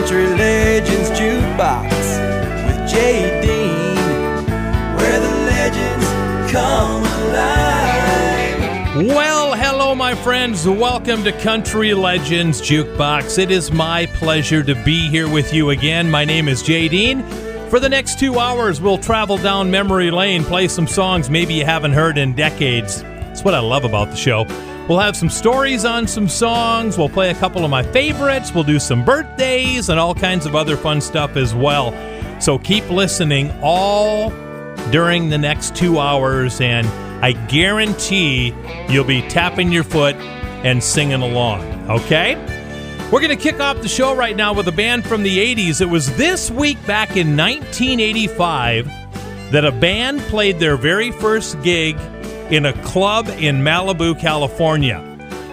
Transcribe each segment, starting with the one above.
Country Legends Jukebox with Jay Dean, where the legends come alive. Well, hello, my friends. Welcome to Country Legends Jukebox. It is my pleasure to be here with you again. My name is Jay Dean. For the next two hours, we'll travel down memory lane, play some songs maybe you haven't heard in decades. That's what I love about the show. We'll have some stories on some songs. We'll play a couple of my favorites. We'll do some birthdays and all kinds of other fun stuff as well. So keep listening all during the next two hours, and I guarantee you'll be tapping your foot and singing along. Okay? We're going to kick off the show right now with a band from the 80s. It was this week back in 1985 that a band played their very first gig in a club in Malibu, California.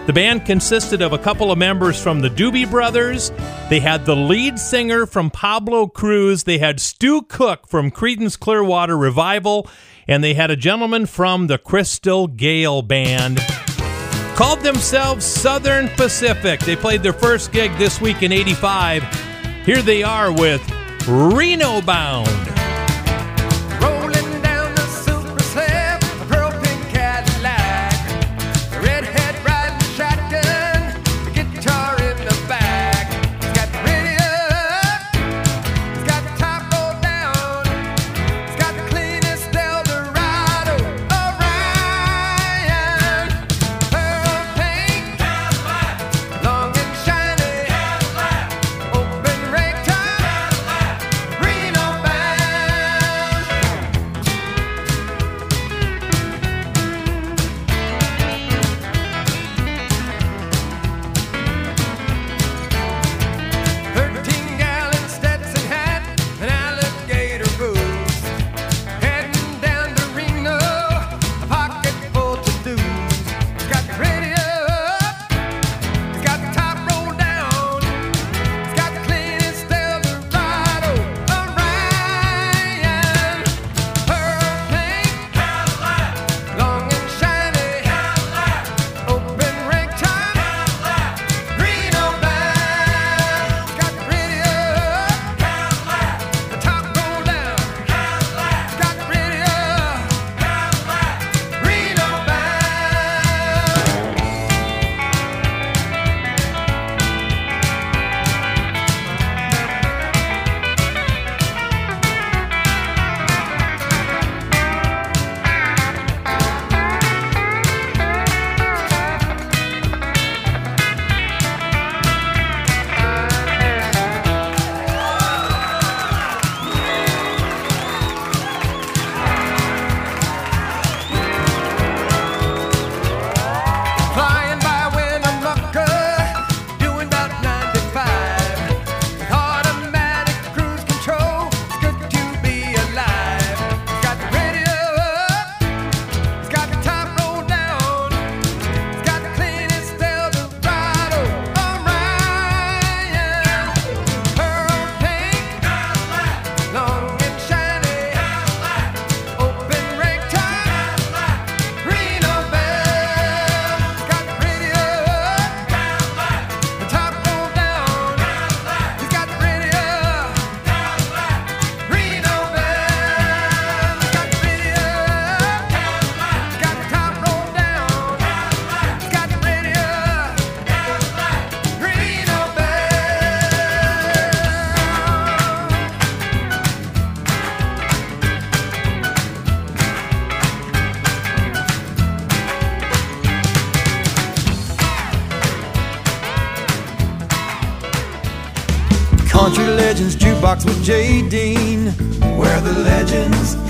The band consisted of a couple of members from the Doobie Brothers. They had the lead singer from Pablo Cruise. They had Stu Cook from Creedence Clearwater Revival. And they had a gentleman from the Crystal Gayle Band. Called themselves Southern Pacific. They played their first gig this week in 85. Here they are with Reno Bound.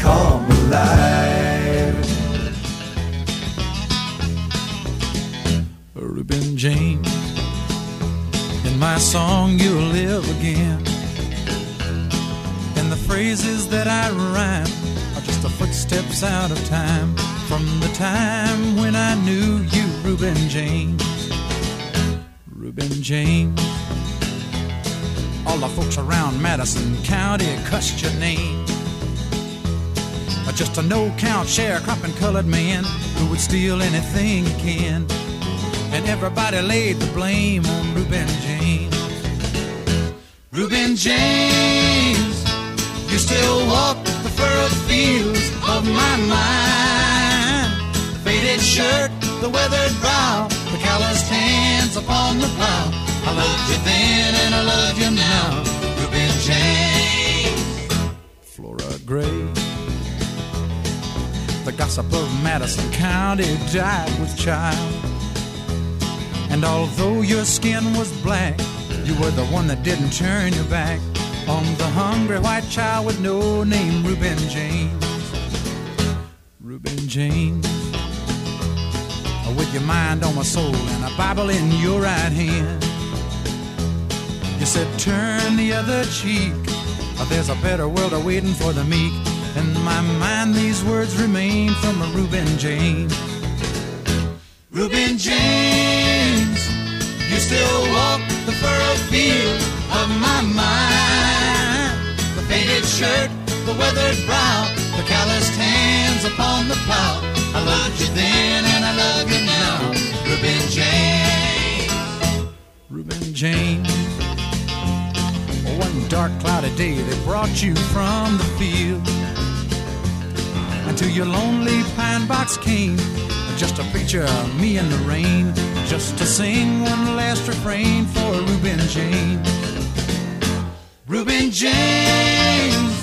Come alive. Reuben James, in my song you'll live again. And the phrases that I rhyme are just the footsteps out of time from the time when I knew you, Reuben James. Reuben James all the folks around Madison County cussed your name. A no count sharecropping colored man who would steal anything he can. And everybody laid the blame on Reuben James. Reuben James, you still walk the furrowed fields of my mind. The faded shirt, the weathered brow, the calloused hands upon the plow. I loved you then and I love you now, gossip of Madison County died with child. And although your skin was black, you were the one that didn't turn your back on the hungry white child with no name, Reuben James. Reuben James. With your mind on my soul and a Bible in your right hand. You said, turn the other cheek. There's a better world awaiting for the meek. In my mind, these words remain from a Reuben James. Reuben James, you still walk the furrowed field of my mind. The faded shirt, the weathered brow, the calloused hands upon the plow. I loved you then and I love you now, Reuben James. Reuben James. One dark cloudy day they brought you from the field. To your lonely pine box came just a picture of me in the rain, just to sing one last refrain for Reuben James. Reuben James,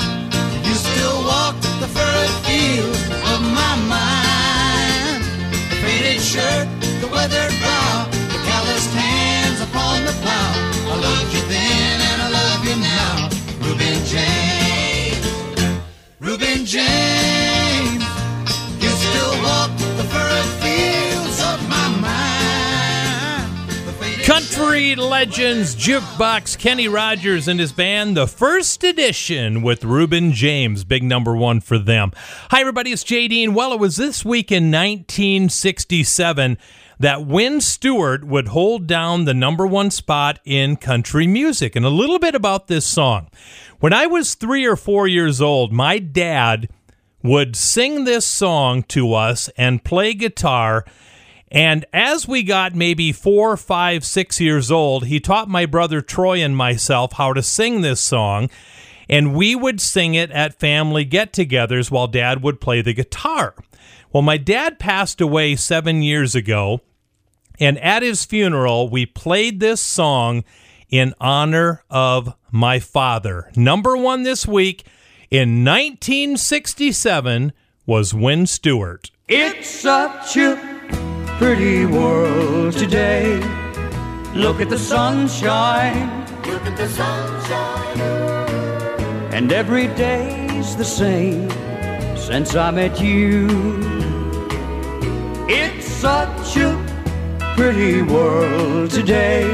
you still walk the furrowed field of my mind. The faded shirt, the weathered brow, the calloused hands upon the plow. I loved you then and I love you now, Reuben James. Reuben James, Country Legends Jukebox, Kenny Rogers and his band, the first edition with Reuben James, big number one for them. Hi, everybody, it's JD. Well, it was this week in 1967 that Wynn Stewart would hold down the number one spot in country music. And a little bit about this song. When I was three or four years old, my dad would sing this song to us and play guitar. And as we got maybe four, five, six years old, he taught my brother Troy and myself how to sing this song. And we would sing it at family get togethers while dad would play the guitar. Well, my dad passed away seven years ago. And at his funeral, we played this song in honor of my father. Number one this week in 1967 was Wynn Stewart. It's such a pretty world today. Look at the sunshine. Look at the sunshine. And every day's the same since I met you. It's such a pretty world today.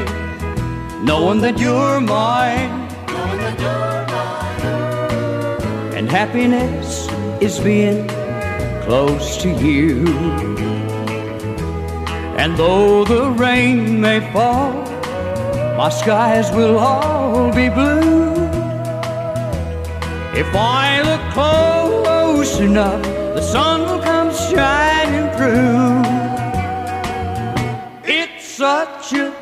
Knowing that you're mine. Knowing that you're mine. And happiness is being close to you. And though the rain may fall, my skies will all be blue. If I look close enough, the sun will come shining through. It's such a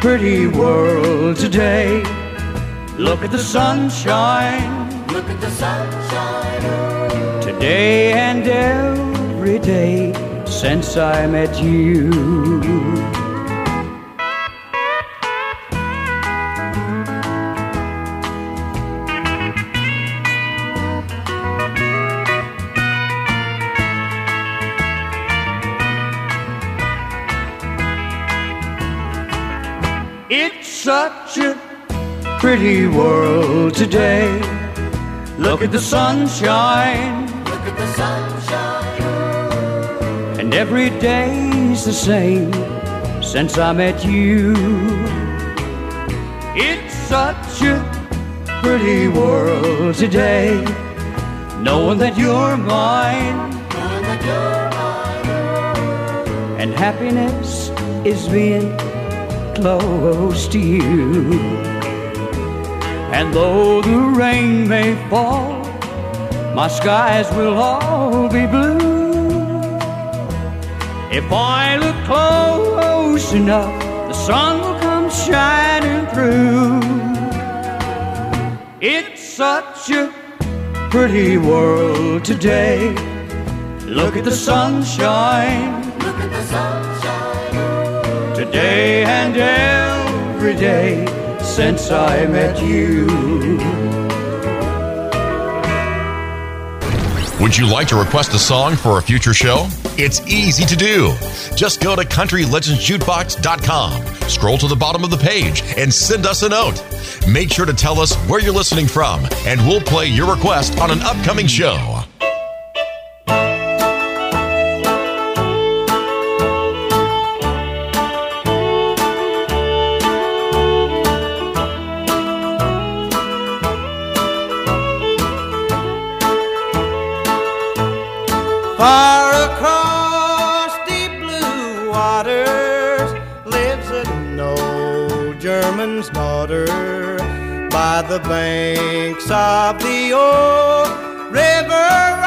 pretty world today. Look at the sunshine. Look at the sunshine. Today and every day since I met you. It's such a pretty world today. Look at the sunshine. Look at the sunshine. And every day's the same since I met you. It's such a pretty world today. Knowing that you're mine. And happiness is being close to you. And though the rain may fall, my skies will all be blue. If I look close enough, the sun will come shining through. It's such a pretty world today. Look at the sunshine. Look at the sunshine. Today and every day since I met you. Would you like to request a song for a future show? It's easy to do. Just go to countrylegendsjukebox.com, scroll to the bottom of the page, and send us a note. Make sure to tell us where you're listening from, and we'll play your request on an upcoming show. The banks of the old river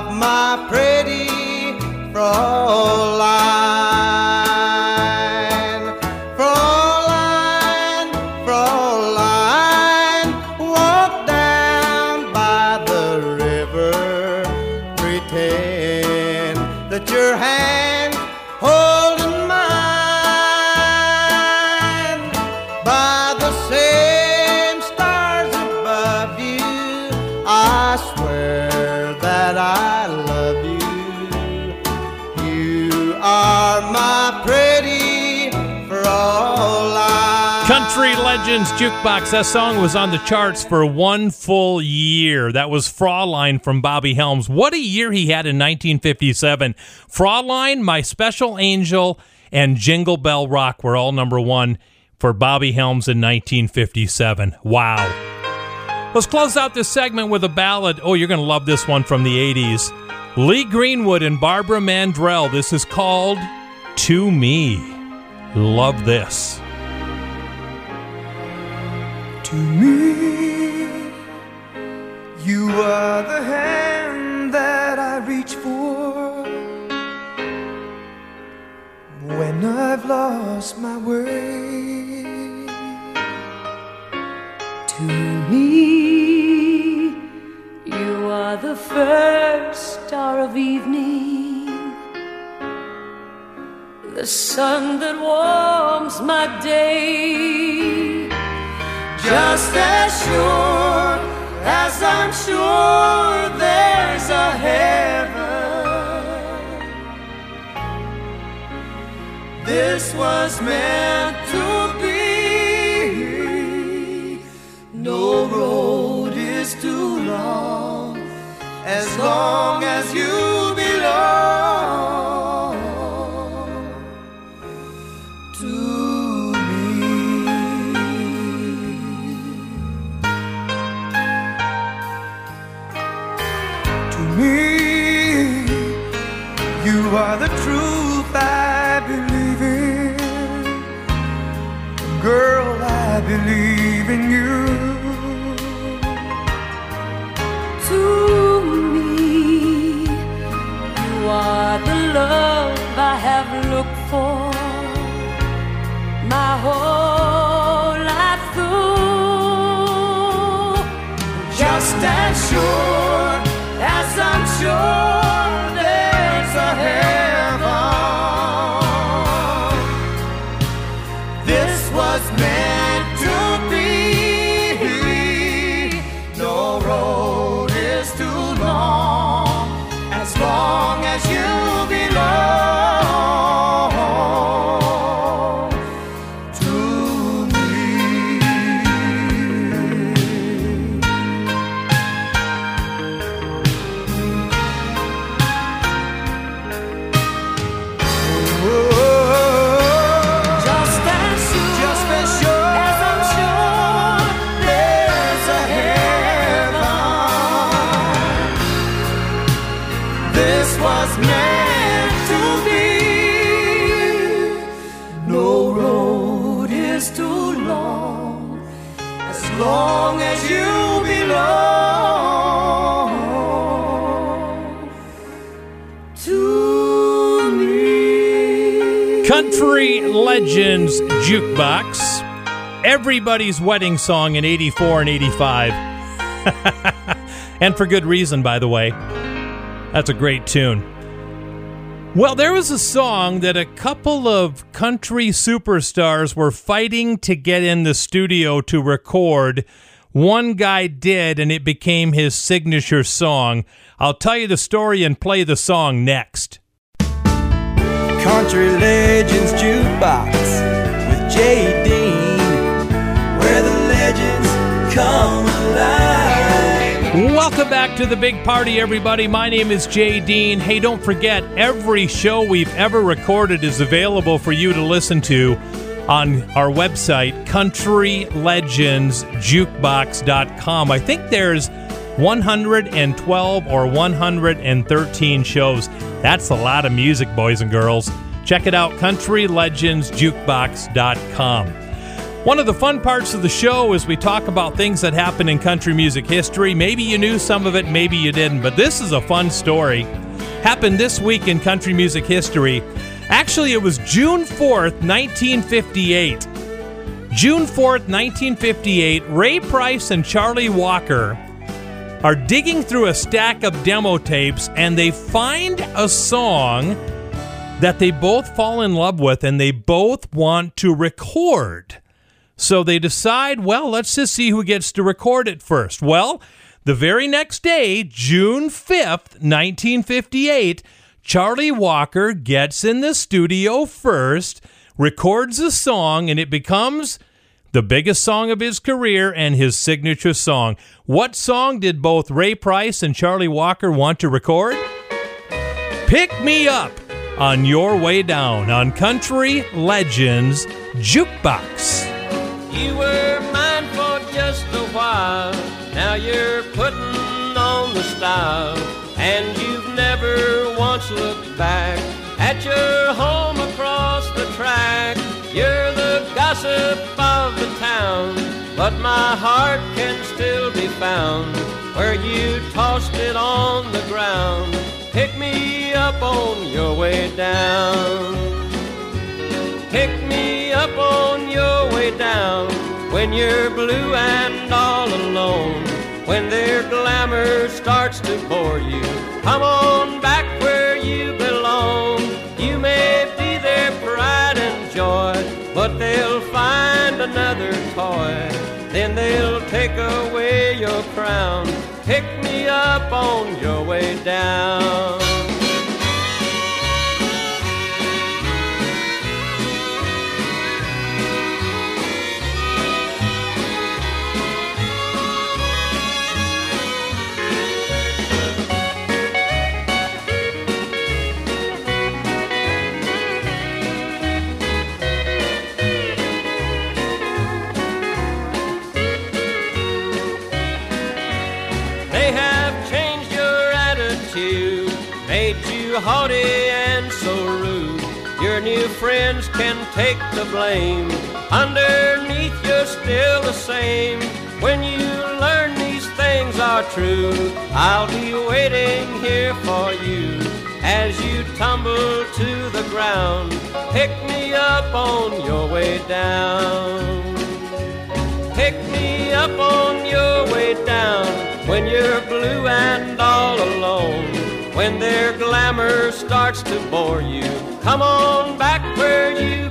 of my pretty Fraulein, Legends Jukebox. That song was on the charts for one full year. That was Fraulein from Bobby Helms. What a year he had in 1957. Fraulein, My Special Angel, and Jingle Bell Rock were all number one for Bobby Helms in 1957. Wow. Let's close out this segment with a ballad. Oh, you're going to love this one from the 80s. Lee Greenwood and Barbara Mandrell. This is called To Me. Love this. To me, you are the hand that I reach for when I've lost my way. To me, you are the first star of evening, the sun that warms my day. Just as sure as I'm sure there's a heaven, this was meant to be. No road is too long as long as you are the truth I believe in. Girl, I believe in you. To me, you are the love I have looked for my whole life through. Just as sure as I'm sure. Everybody's wedding song in 84 and 85. and for good reason, by the way. That's a great tune. Well, there was a song that a couple of country superstars were fighting to get in the studio to record. One guy did, and it became his signature song. I'll tell you the story and play the song next. Country Legends Jukebox with Jay come alive. Welcome back to the big party, everybody. My name is Jay Dean. Hey, don't forget, every show we've ever recorded is available for you to listen to on our website, countrylegendsjukebox.com. I think there's 112 or 113 shows. That's a lot of music, boys and girls. Check it out, countrylegendsjukebox.com. One of the fun parts of the show is we talk about things that happen in country music history. Maybe you knew some of it, maybe you didn't, but this is a fun story. Happened this week in country music history. Actually, it was June 4th, 1958. June 4th, 1958, Ray Price and Charlie Walker are digging through a stack of demo tapes and they find a song that they both fall in love with and they both want to record. So they decide, well, let's just see who gets to record it first. Well, the very next day, June 5th, 1958, Charlie Walker gets in the studio first, records a song, and it becomes the biggest song of his career and his signature song. What song did both Ray Price and Charlie Walker want to record? Pick Me Up on Your Way Down on Country Legends Jukebox. You were mine for just a while. Now you're putting on the style. And you've never once looked back at your home across the track. You're the gossip of the town. But my heart can still be found where you tossed it on the ground. Pick me up on your way down. Pick me up on down when you're blue and all alone. When their glamour starts to bore you, come on back where you belong. You may be their pride and joy, but they'll find another toy. Then they'll take away your crown. Pick me up on your way down. Take the blame. underneath you're still the same. When you learn these things are true, I'll be waiting here for you as you tumble to the ground. Pick me up on your way down. Pick me up on your way down when you're blue and all alone. When their glamour starts to bore you, come on back where you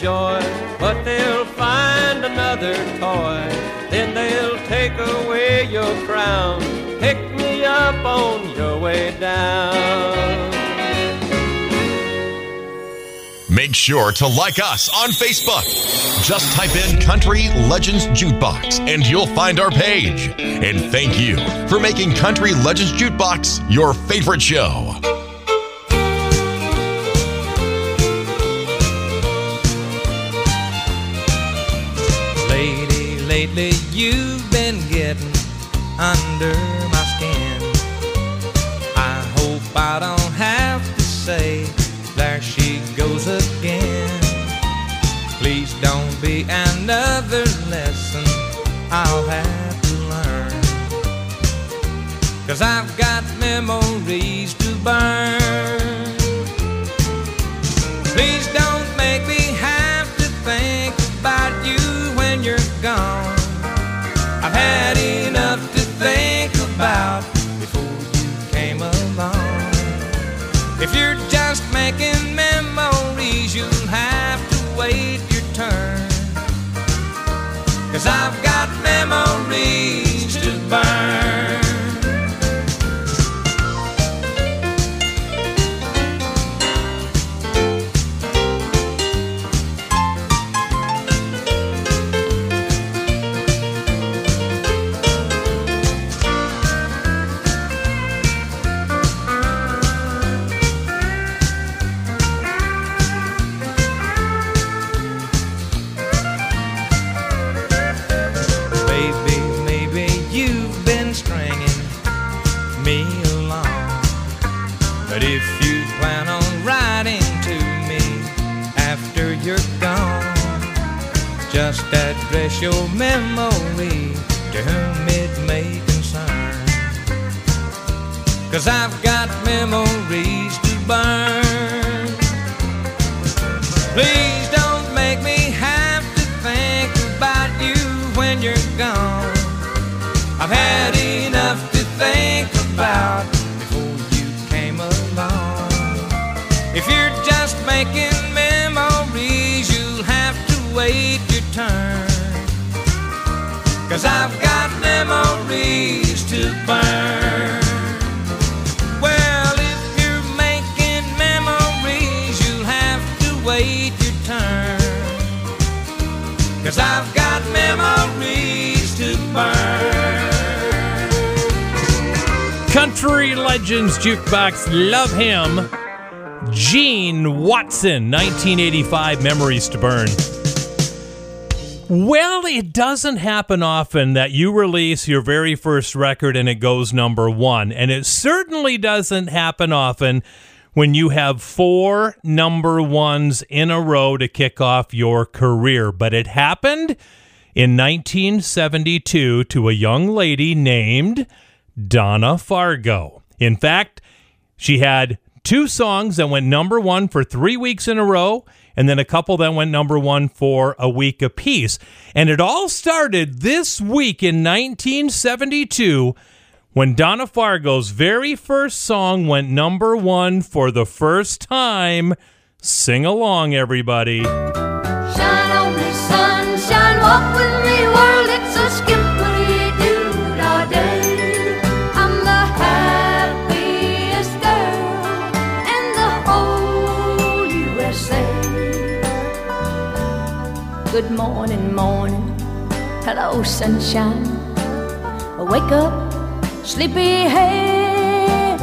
joy, but they'll find another toy. Then they'll take away your crown. Pick me up on your way down. Make sure to like us on Facebook. Just type in Country Legends Jukebox and you'll find our page. And thank you for making Country Legends Jukebox your favorite show. Lately you've been getting under my skin. I hope I don't have to say, there she goes again. Please don't be another lesson I'll have to learn. Cause I've got memories to burn. Jukebox, love him. Gene Watson, 1985 Memories to Burn. Well, it doesn't happen often that you release your very first record and it goes number one. And it certainly doesn't happen often when you have four number ones in a row to kick off your career. But it happened in 1972 to a young lady named Donna Fargo. In fact, she had two songs that went number one for three weeks in a row, and then a couple that went number one for a week apiece. And it all started this week in 1972 when Donna Fargo's very first song went number one for the first time. Sing along, everybody. Shine on me, sunshine, walk with me, Good morning, morning. Hello, sunshine. Wake up, sleepyhead.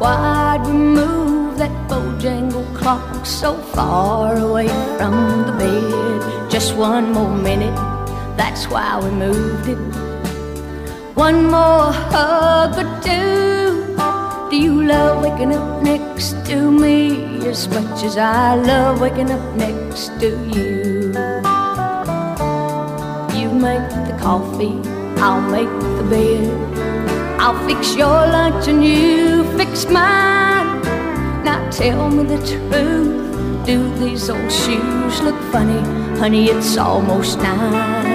Why'd we move that Bojangle clock so far away from the bed? Just one more minute, that's why we moved it. One more hug or two. Do you love waking up next to me as much as I love waking up next to you. Make the coffee, I'll make the bed. I'll fix your lunch and you fix mine. Now tell me the truth. Do these old shoes look funny? Honey, it's almost nine.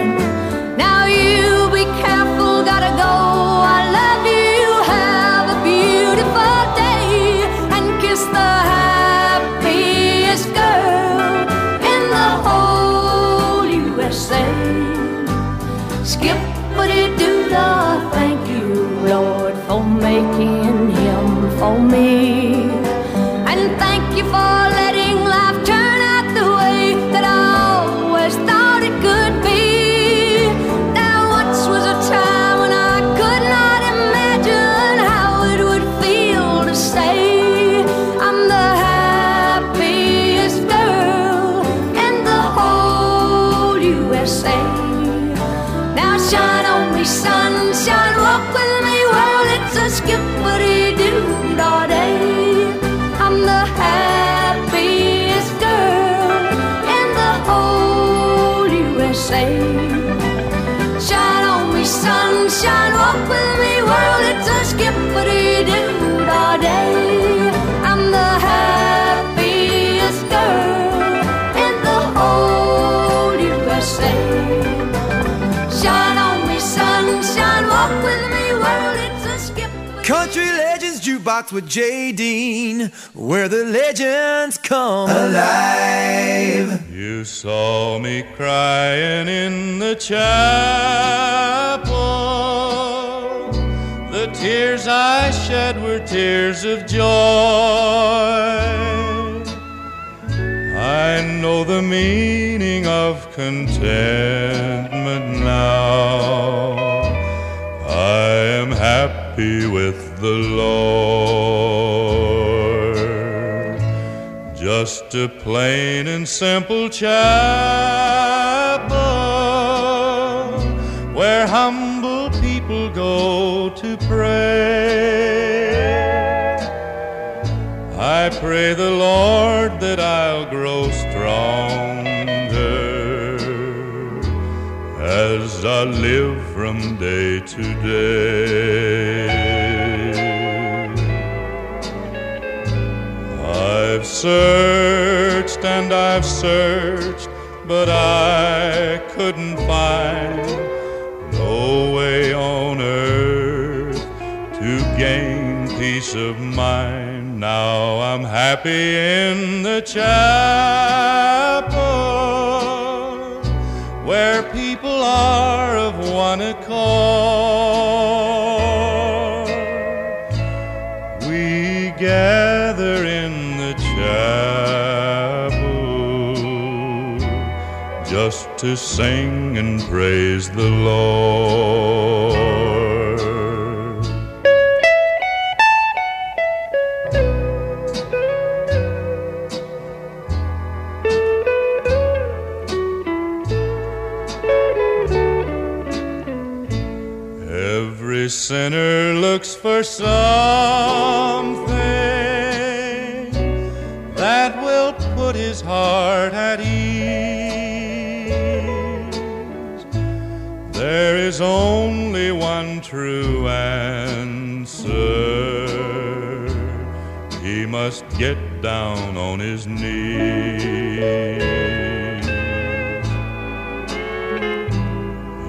Legends Jukebox with Jay Dean, where the legends come alive. You saw me crying in the chapel. The tears I shed were tears of joy. I know the meaning of contentment now. I am happy with the Lord. Just a plain and simple chapel where humble people go to pray. I pray the Lord that I'll grow stronger as I live from day to day. I've searched and I've searched, but I couldn't find no way on earth to gain peace of mind. Now I'm happy in the chapel where people are of one accord. To sing and praise the Lord. Every sinner looks for something that will put his heart at ease. True answer. He must get down on his knees.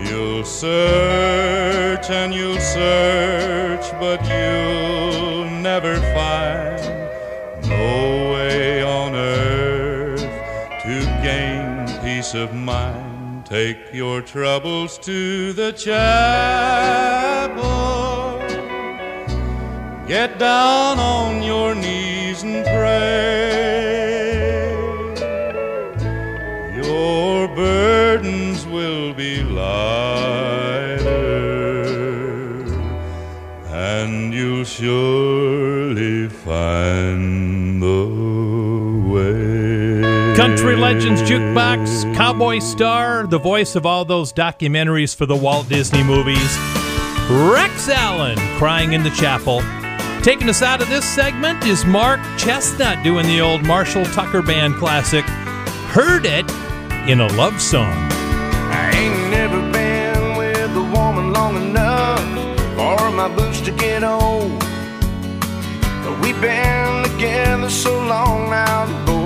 You'll search and you'll search, but Take your troubles to the chapel. Get down on your knees and pray. Your burdens will be lighter, and you'll surely find Country Legends Jukebox, Cowboy Star, the voice of all those documentaries for the Walt Disney movies. Rex Allen, Crying in the Chapel. Taking us out of this segment is Mark Chesnutt doing the old Marshall Tucker Band classic, Heard It in a Love Song. I ain't never been with a woman long enough for my boots to get old. But we've been together so long now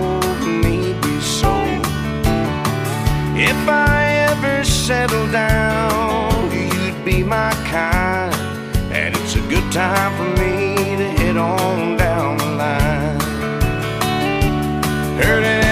If I ever settle down, you'd be my kind. And it's a good time for me to head on down the line. Heard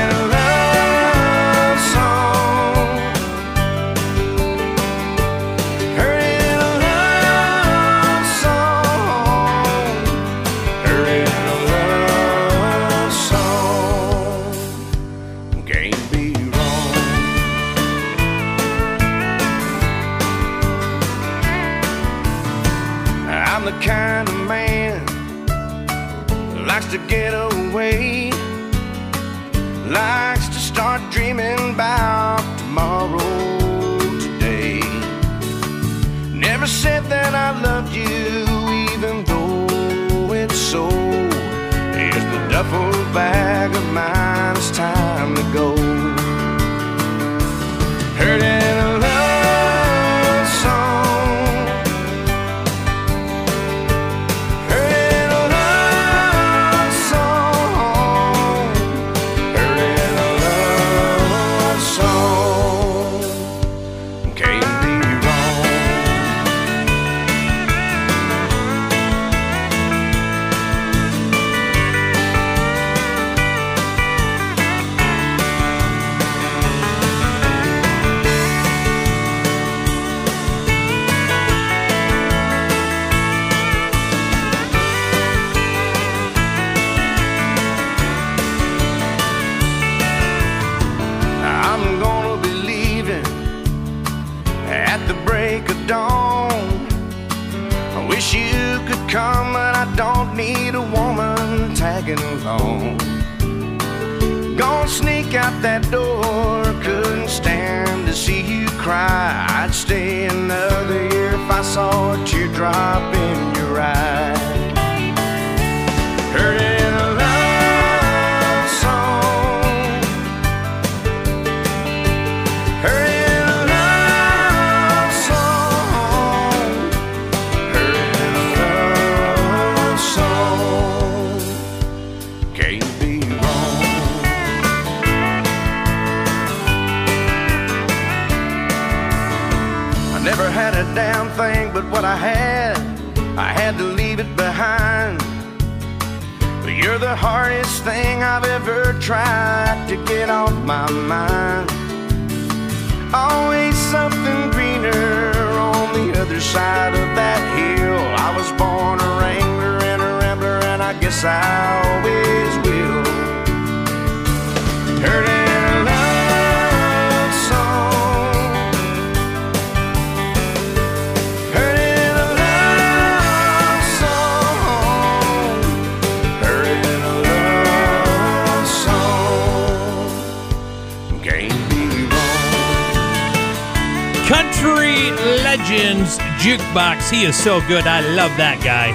He is so good. I love that guy.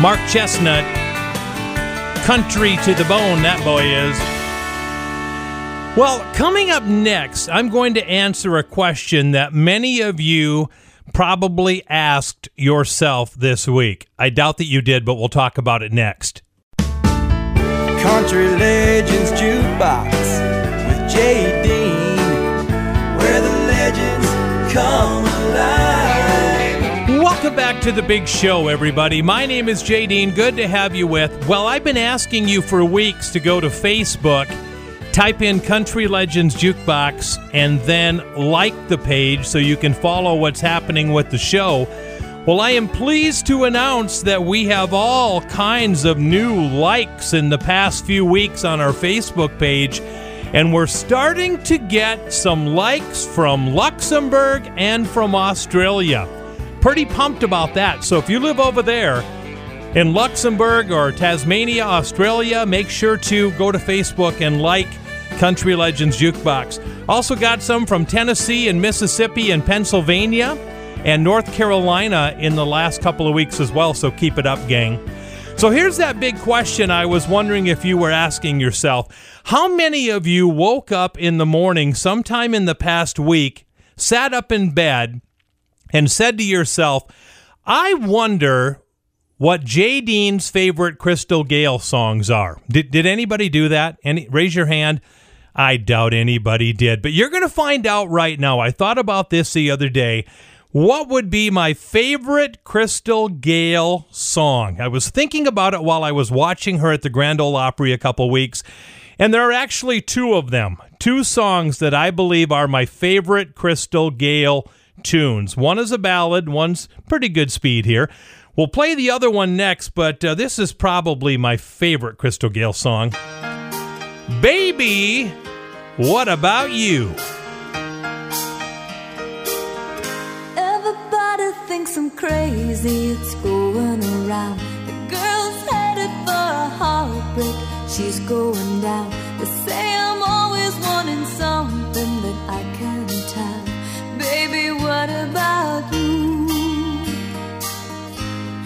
Mark Chesnutt. Country to the bone, that boy is. Well, coming up next, I'm going to answer a question that many of you probably asked yourself this week. I doubt that you did, but we'll talk about it next. Country Legends Jukebox with Dean, where the legends come alive. Welcome back to the big show, everybody. My name is Jay Dean. Good to have you with. Well, I've been asking you for weeks to go to Facebook, type in Country Legends Jukebox, and then like the page so you can follow what's happening with the show. Well, I am pleased to announce that we have all kinds of new likes in the past few weeks on our Facebook page, and we're starting to get some likes from Luxembourg and from Australia. Pretty pumped about that. So if you live over there in Luxembourg or Tasmania, Australia, make sure to go to Facebook and like Country Legends Jukebox. Also got some from Tennessee and Mississippi and Pennsylvania. and North Carolina in the last couple of weeks as well, so keep it up, gang. So here's that big question I was wondering if you were asking yourself. How many of you woke up in the morning sometime in the past week, sat up in bed, and said to yourself, I wonder what Jay Dean's favorite Crystal Gayle songs are? Did, did anybody do that? Any, raise your hand. I doubt anybody did, but you're going to find out right now. I thought about this the other day. What would be my favorite Crystal Gayle song? I was thinking about it while I was watching her at the Grand Ole Opry a couple weeks, and there are actually two of them. Two songs that I believe are my favorite Crystal Gayle tunes. One is a ballad, one's pretty good speed here. We'll play the other one next, but uh, this is probably my favorite Crystal Gayle song. Baby, what about you? Everybody thinks I'm crazy, it's going around. The girl's headed for a heartbreak, she's going down. They say I'm always wanting something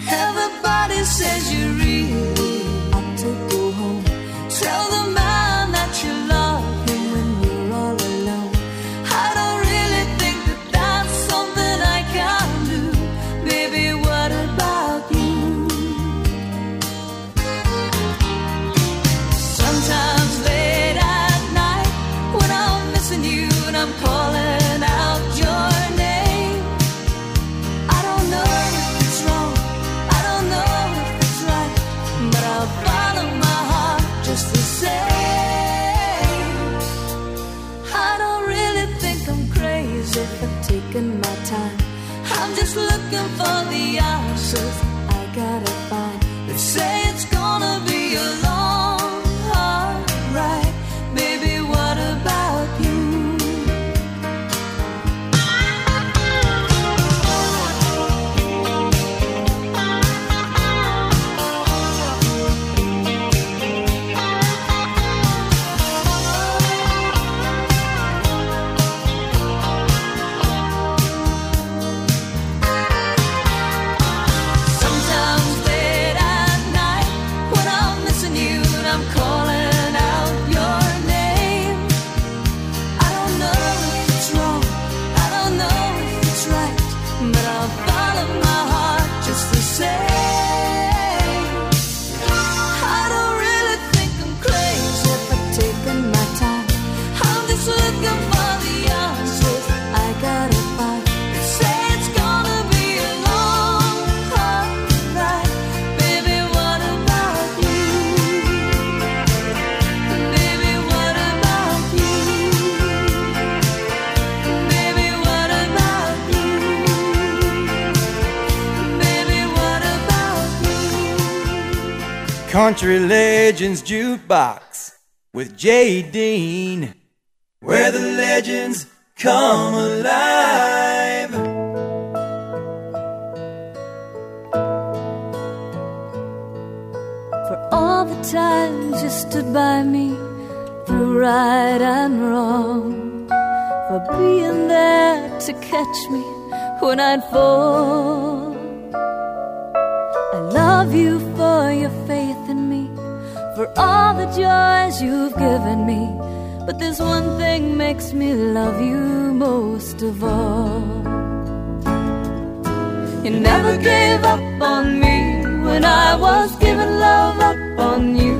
Everybody says you looking Country Legends Jukebox with Jay Dean, where the legends come alive. For all the times you stood by me through right and wrong, for being there to catch me when I'd fall. I love you for your faith for all the joys you've given me. But there's one thing makes me love you most of all. You never gave up on me when I was giving love up on you.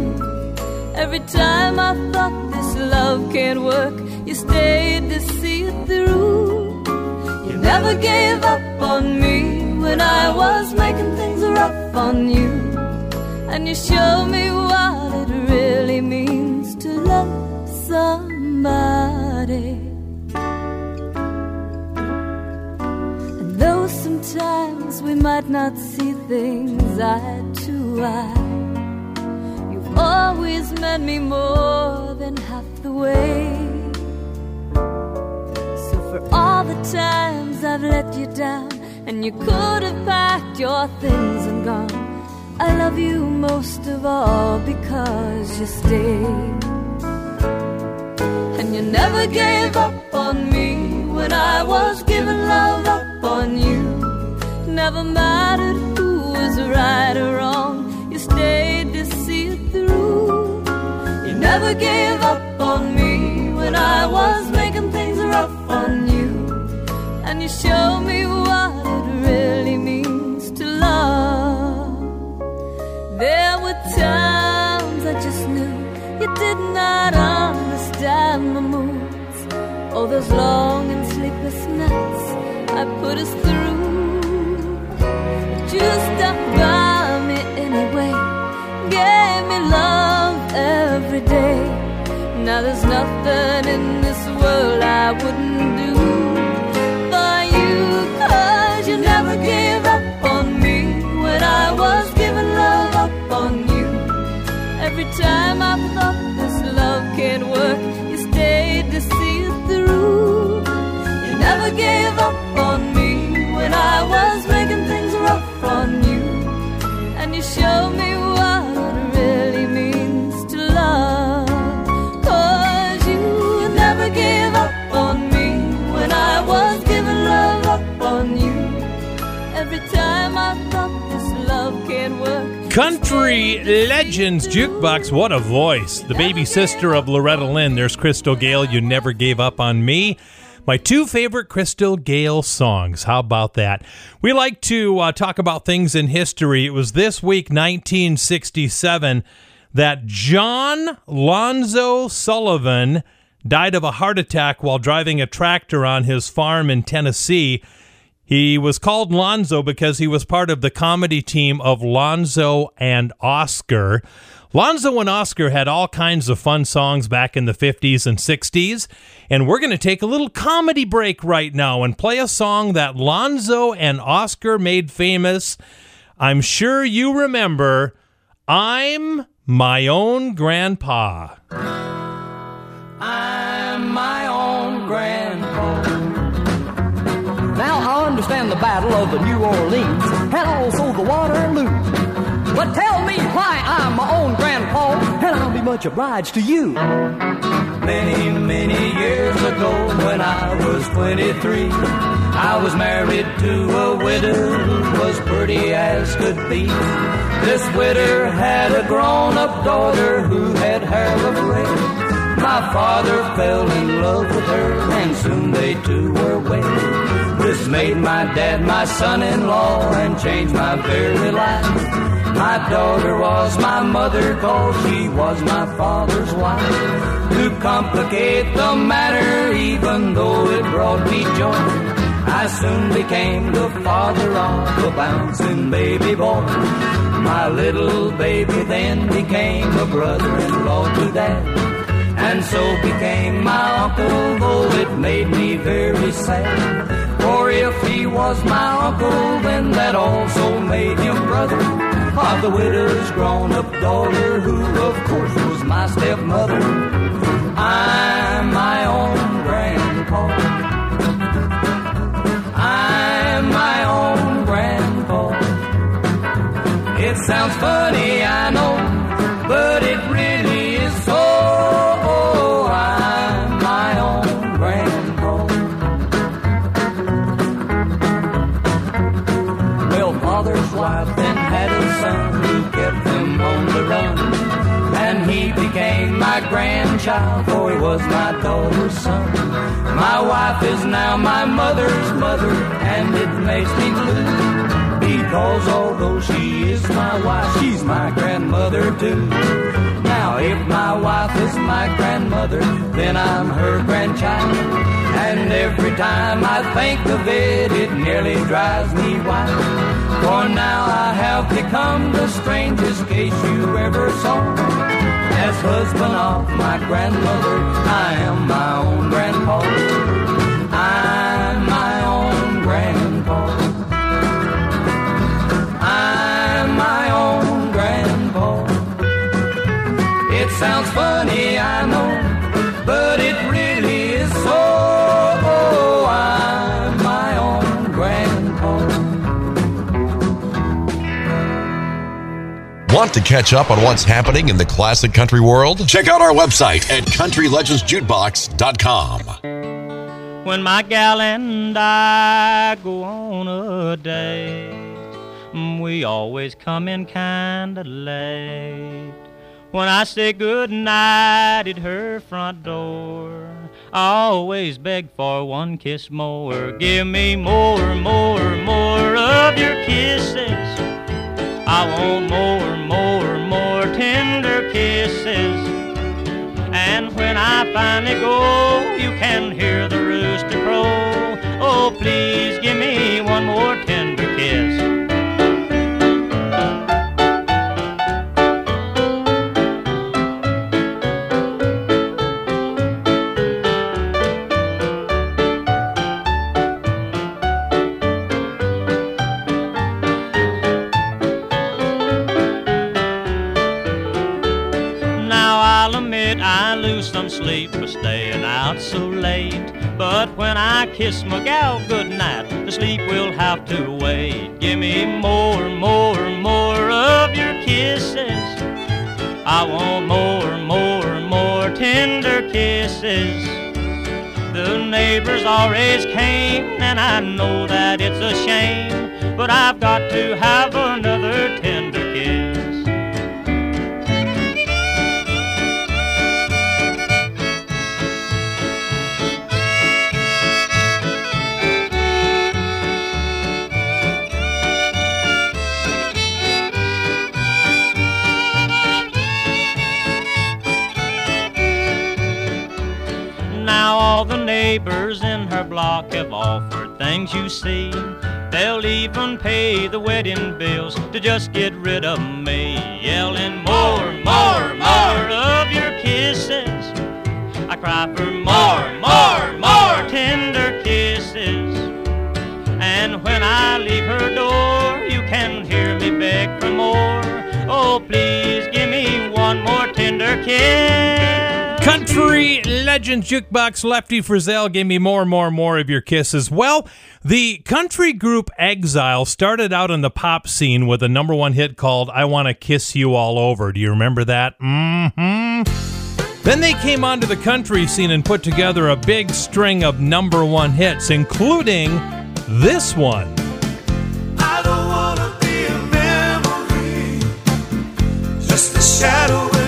Every time I thought this love can't work, you stayed to see it through. You never gave up on me when I was making things rough on you. And you show me what it really means to love somebody. And though sometimes we might not see things eye to eye, you've always met me more than half the way. So for all the times I've let you down, and you could have packed your things and gone, I love you most of all because you stayed. And you never gave up on me when I was giving love up on you. never mattered who was right or wrong. You stayed to see it through. You never gave up on me when I was making things rough on you. And you showed me what it really did not understand my moods. Oh, those long and sleepless nights I put us through. But you stuck by me anyway, gave me love every day. Now there's nothing in this world I wouldn't do for you, cause you never gave up on me when I was giving love up on you. Every time I thought Country Legends Jukebox. What a voice. The baby sister of Loretta Lynn. There's Crystal Gayle. You never gave up on me. My two favorite Crystal Gayle songs. How about that? We like to uh, talk about things in history. It was this week, 1967, that John Lonzo Sullivan died of a heart attack while driving a tractor on his farm in Tennessee. He was called Lonzo because he was part of the comedy team of Lonzo and Oscar. Lonzo and Oscar had all kinds of fun songs back in the 50s and 60s, and we're going to take a little comedy break right now and play a song that Lonzo and Oscar made famous. I'm sure you remember I'm My Own Grandpa. I'm Battle of the New Orleans and also the Waterloo. But tell me why I'm my own grandpa, and I'll be much obliged to you. Many, many years ago, when I was 23, I was married to a widow who was pretty as could be. This widow had a grown up daughter who had hair of red. My father fell in love with her, and soon they two were wed. This made my dad my son in law and changed my very life. My daughter was my mother, cause she was my father's wife. To complicate the matter, even though it brought me joy, I soon became the father of a bouncing baby boy. My little baby then became a brother-in-law to dad and so became my uncle, though it made me very sad. For if he was my uncle, then that also made him brother of the widow's grown-up daughter, who of course was my stepmother. Grandchild, for he was my daughter's son. My wife is now my mother's mother, and it makes me blue. Because although she is my wife, she's my grandmother too. Now, if my wife is my grandmother, then I'm her grandchild. And every time I think of it, it nearly drives me wild. For now I have become the strangest case you ever saw. As husband of my grandmother, I am my own grandpa. I'm my own grandpa. I'm my own grandpa. It sounds funny, I know, but it really Want to catch up on what's happening in the classic country world? Check out our website at countrylegendsjukebox.com. when my gal and I go on a date. We always come in kinda late. When I say good night at her front door, I always beg for one kiss more. Give me more, more, more of your kisses. I want more, more, more tender kisses. And when I finally go, you can hear the rooster crow. Oh, please give me one more tender kiss. Sleep for staying out so late. But when I kiss my gal goodnight, the sleep will have to wait. Give me more, more, more of your kisses. I want more, more, more tender kisses. The neighbors always came, and I know that it's a shame, but I've got to have another tender neighbors in her block have offered things you see. They'll even pay the wedding bills to just get rid of me. Yelling more, more, more of your kisses. I cry for more, more, more tender kisses. And when I leave her door, you can hear me beg for more. Oh, please give me one more tender kiss. Country Legends Jukebox Lefty Frizzell gave me more and more and more of your kisses. Well, the country group Exile started out in the pop scene with a number one hit called I Want to Kiss You All Over. Do you remember that? Mm-hmm. Then they came onto the country scene and put together a big string of number one hits, including this one. I don't wanna be a memory, just a shadow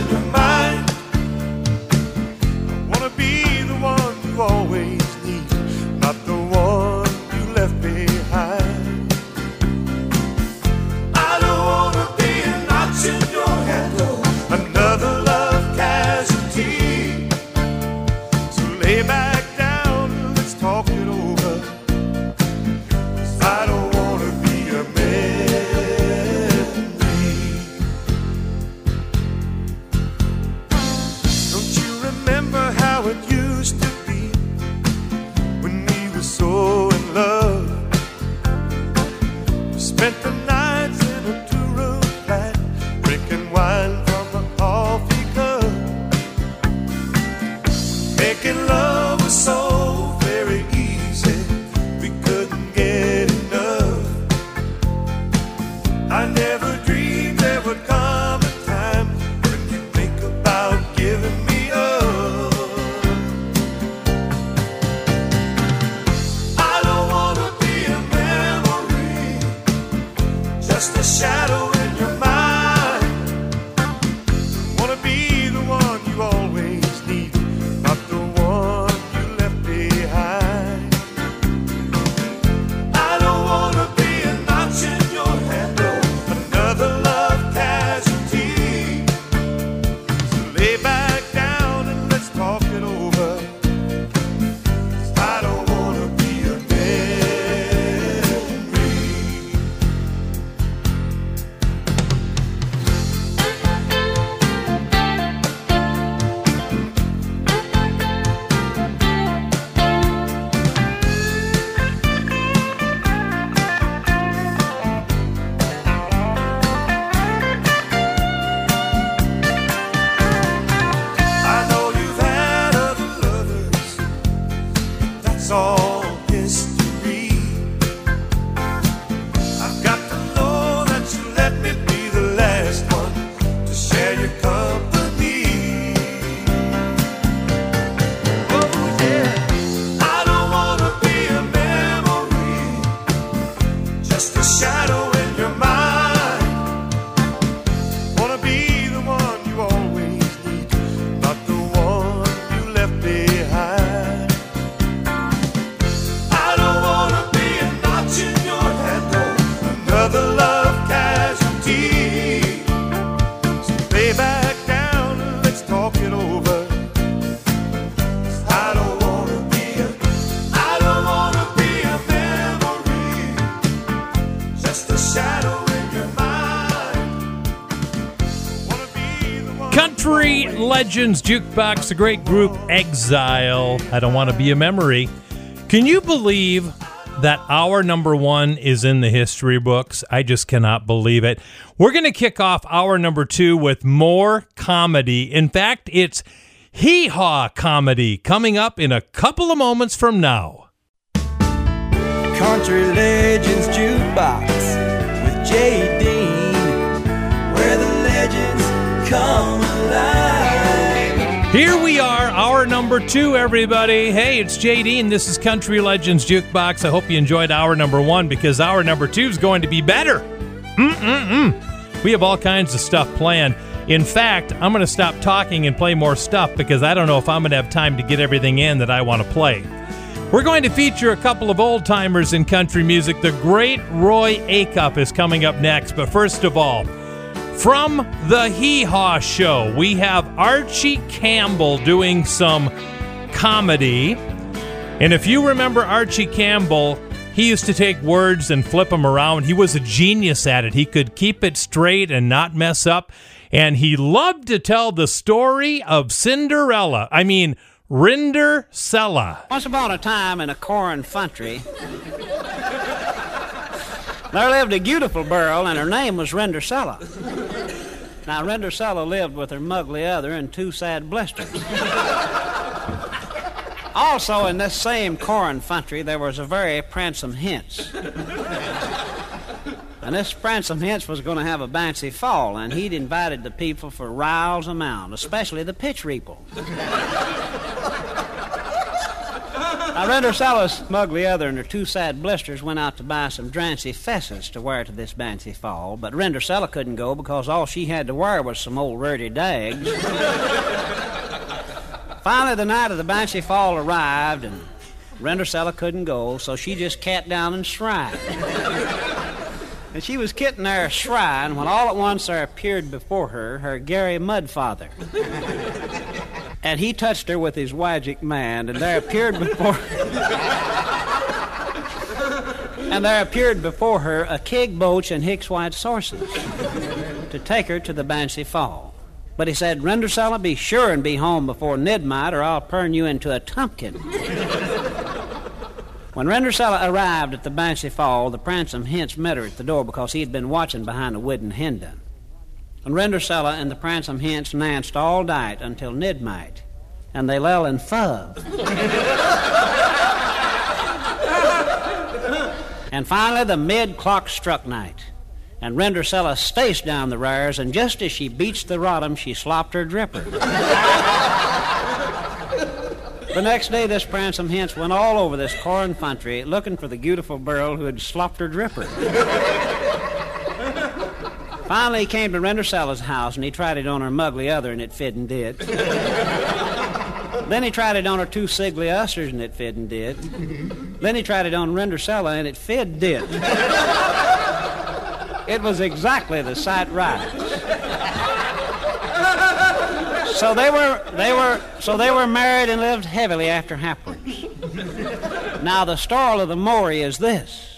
Legends Jukebox, the great group, Exile. I don't want to be a memory. Can you believe that our number one is in the history books? I just cannot believe it. We're going to kick off our number two with more comedy. In fact, it's hee haw comedy coming up in a couple of moments from now. Country number two, everybody. Hey, it's JD, and this is Country Legends Jukebox. I hope you enjoyed our number one because our number two is going to be better. Mm-mm-mm. We have all kinds of stuff planned. In fact, I'm going to stop talking and play more stuff because I don't know if I'm going to have time to get everything in that I want to play. We're going to feature a couple of old timers in country music. The great Roy Acuff is coming up next. But first of all, from the Hee Haw Show, we have Archie Campbell doing some comedy. And if you remember Archie Campbell, he used to take words and flip them around. He was a genius at it. He could keep it straight and not mess up. And he loved to tell the story of Cinderella. I mean, Rinder Sella. Once upon a time in a corn country, there lived a beautiful girl, and her name was Rendersella. Now, Rendersella lived with her mugly other and two sad blisters. Also, in this same corn country, there was a very pransome hince. And this pransome hince was going to have a bouncy fall, and he'd invited the people for riles amount, especially the pitch reaple. Now, Rendersella's mugly other and her two sad blisters went out to buy some drancy fesses to wear to this bouncy fall, but Rendersella couldn't go because all she had to wear was some old ruddy dags. Finally, the night of the bouncy fall arrived, and Rendersella couldn't go, so she just cat down and shrine. And she was kitting there a shrine when all at once there appeared before her her Gary Mudfather. And he touched her with his magic man, and there appeared before And there appeared before her a keg boach and Hicks white sources to take her to the Banshee Fall. But he said, Rendersella, be sure and be home before midnight, or I'll turn you into a tumpkin. When Rendersella arrived at the Banshee Fall, the Pransome Hinch met her at the door because he had been watching behind a wooden hinden. And Rendersella and the Pransome Hinch danced all night until midnight, and they lell and fub. and finally, the mid clock struck night, and Rendersella staced down the rars, and just as she beached the rottum, she slopped her dripper. The next day, this Pransome Hinch went all over this corn country looking for the beautiful girl who had slopped her dripper. Finally, he came to Rendersella's house and he tried it on her mugly other and it fit and did. then he tried it on her two siggly ussers and it fit and did. Then he tried it on Rendersella and it fit and did. it was exactly the sight right. So they were they were so they were married and lived heavily after afterwards. now the story of the Maury is this.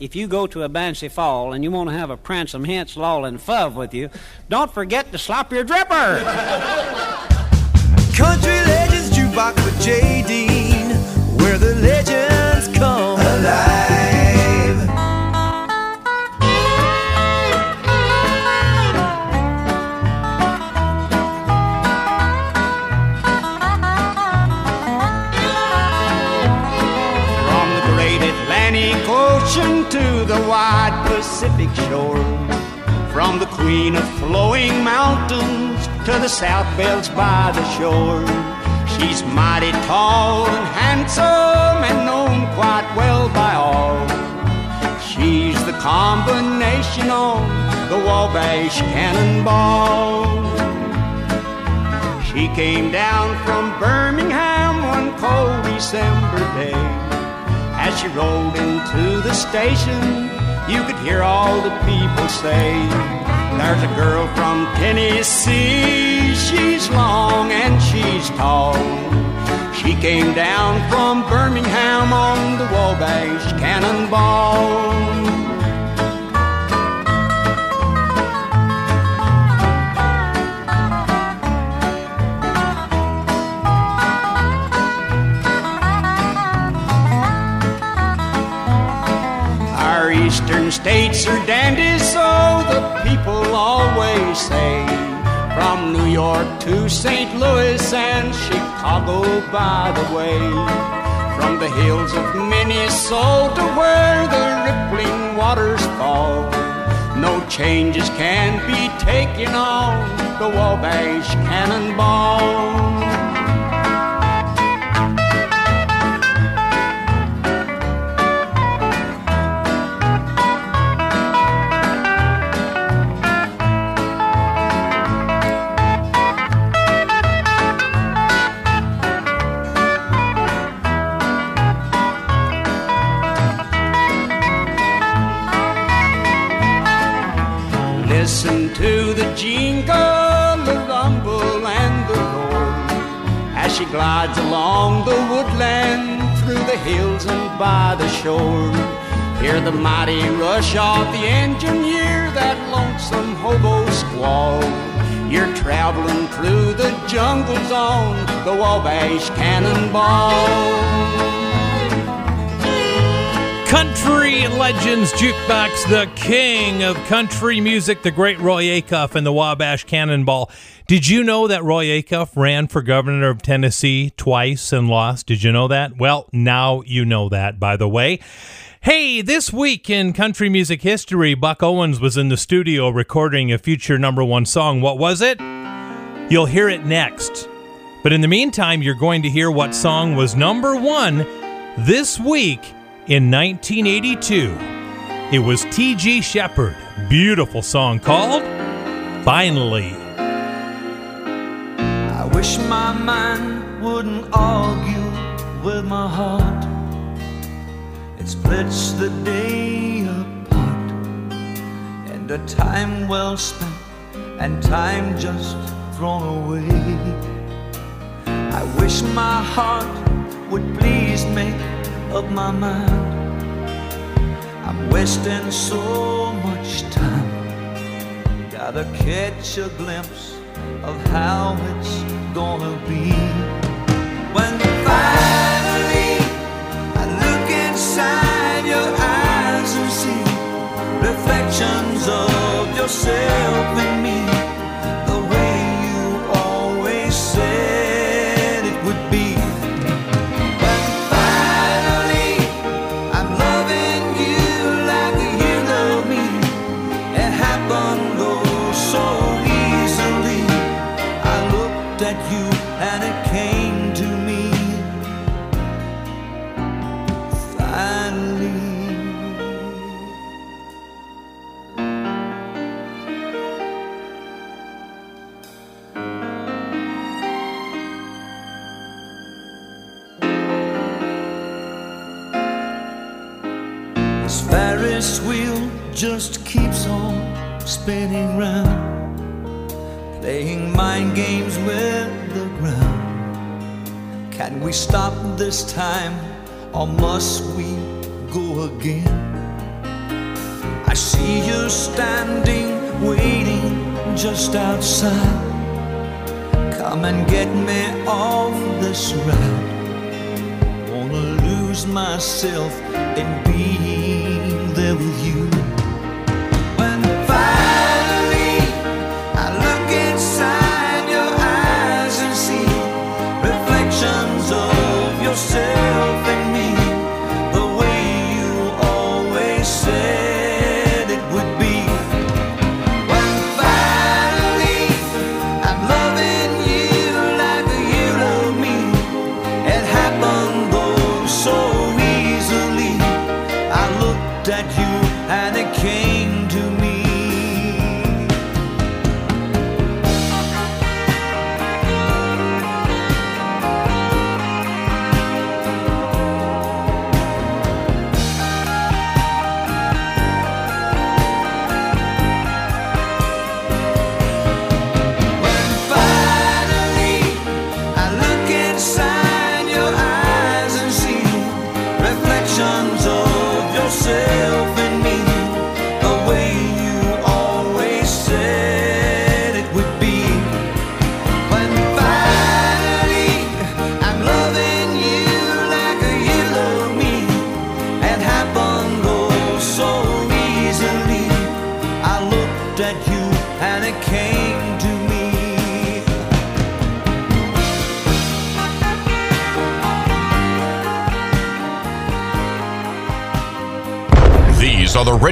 If you go to a Banshee Fall and you want to have a pransome hints loll and fuv with you, don't forget to slop your dripper. Country Legends Jukebox with Jay wide Pacific shore. From the queen of flowing mountains to the south bells by the shore. She's mighty tall and handsome and known quite well by all. She's the combination on the Wabash Cannonball. She came down from Birmingham one cold December day. As she rolled into the station, you could hear all the people say, There's a girl from Tennessee, she's long and she's tall. She came down from Birmingham on the Wabash Cannonball. States are dandies, so the people always say. From New York to St. Louis and Chicago, by the way. From the hills of Minnesota where the rippling waters fall. No changes can be taken on the Wabash Cannonball. To the jingle, the rumble, and the roar as she glides along the woodland through the hills and by the shore. Hear the mighty rush of the engine, hear that lonesome hobo squall. You're traveling through the jungles on the Wabash Cannonball. Country Legends Jukebox, the king of country music, the great Roy Acuff and the Wabash Cannonball. Did you know that Roy Acuff ran for governor of Tennessee twice and lost? Did you know that? Well, now you know that, by the way. Hey, this week in country music history, Buck Owens was in the studio recording a future number one song. What was it? You'll hear it next. But in the meantime, you're going to hear what song was number one this week in 1982. It was T.G. Sheppard. Beautiful song called Finally. I wish my mind wouldn't argue with my heart. It splits the day apart, and a time well spent and time just thrown away. I wish my heart would please make up my mind. I'm wasting so much time. Gotta catch a glimpse of how it's gonna be. When finally I look inside your eyes and see reflections of yourself in me, spinning round, playing mind games with the ground. Can we stop this time, or must we go again? I see you standing, waiting just outside. Come and get me off this ride. Wanna lose myself in being there with you.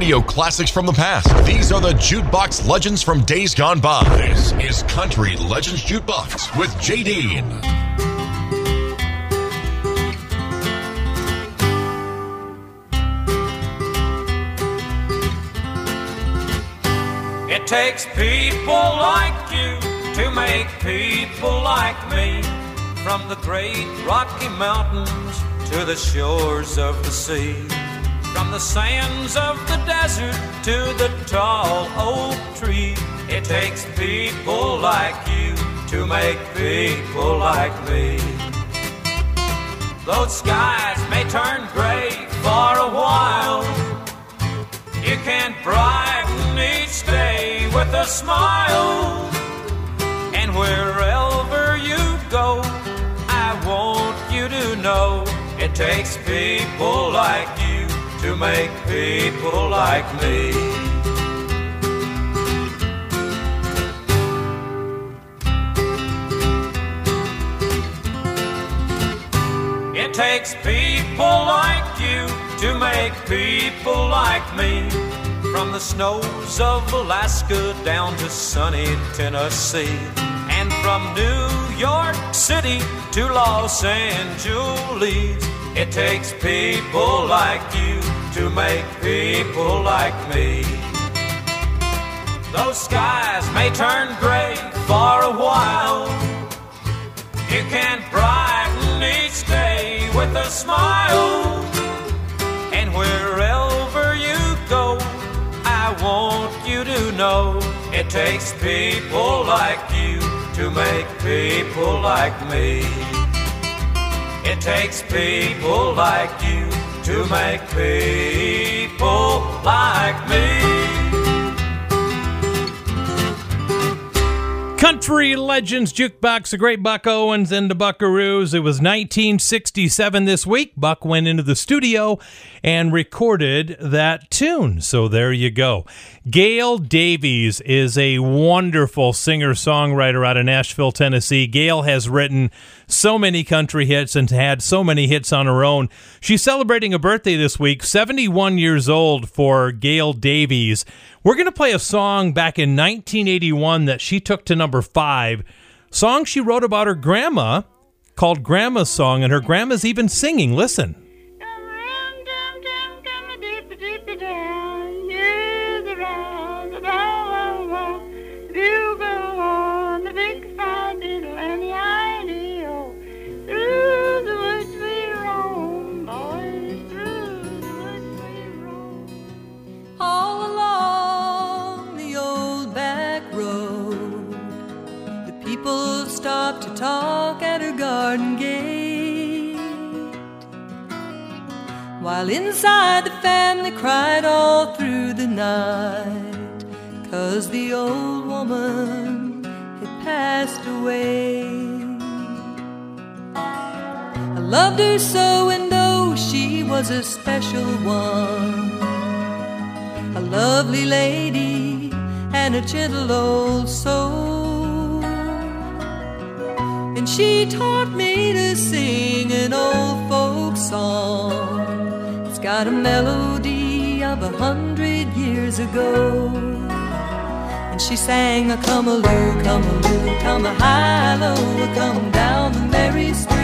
Radio classics from the past. These are the jukebox legends from days gone by. This is Country Legends Jukebox with Jay Dean. It takes people like you to make people like me. From the great Rocky Mountains to the shores of the sea. From the sands of the desert to the tall oak tree. It takes people like you to make people like me. Those skies may turn gray for a while. You can't brighten each day with a smile. And wherever you go, I want you to know it takes people like you to make people like me. It takes people like you to make people like me. From the snows of Alaska down to sunny Tennessee. And from New York City to Los Angeles. It takes people like you to make people like me. Those skies may turn gray for a while. You can brighten each day with a smile. And wherever you go, I want you to know it takes people like you to make people like me. It takes people like you to make people like me. Country Legends Jukebox, the great Buck Owens and the Buckaroos. It was 1967 this week. Buck went into the studio and recorded that tune. So there you go. Gail Davies is a wonderful singer songwriter out of Nashville, Tennessee. Gail has written so many country hits and had so many hits on her own. She's celebrating a birthday this week, 71 years old for Gail Davies. We're going to play a song back in 1981 that she took to number five. Song she wrote about her grandma called Grandma's Song, and her grandma's even singing. Listen. While inside the family cried all through the night, cause the old woman had passed away. I loved her so, and oh, she was a special one a lovely lady and a gentle old soul. And she taught me to sing an old folk song. Got a melody of a hundred years ago. And she sang a come a loo, come a loo, come a high low, come down the merry stream.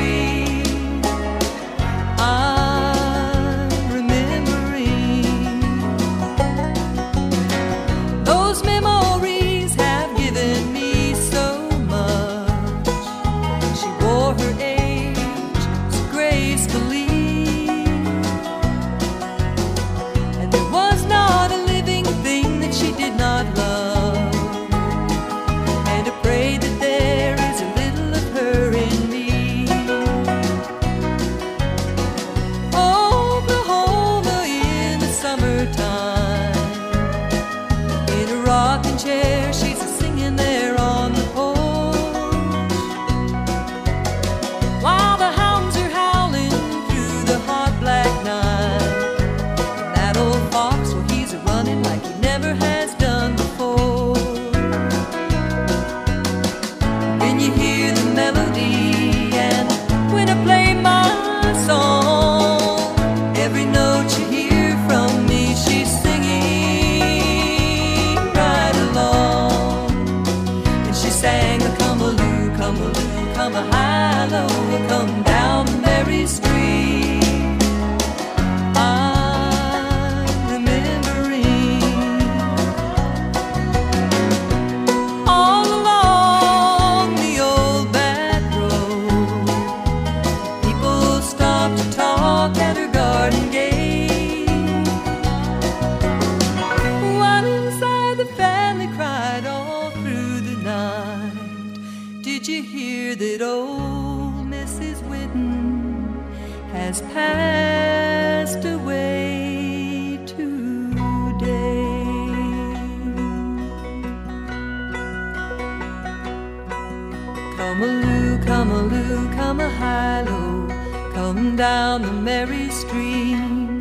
Come down the merry stream.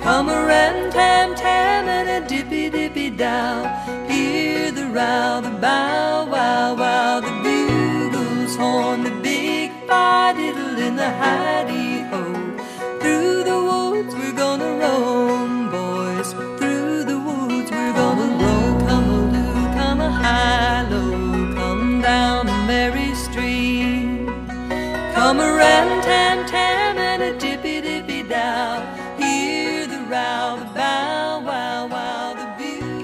Come a ran tam tam and a dippy dippy dow. Hear the row, the bow wow wow, the bugle's horn, the big diddle in the hidey ho. Through the woods we're gonna roam, boys. Through the woods we're gonna roam. Come a loo, come a high low, come down the merry stream. Come a ran tam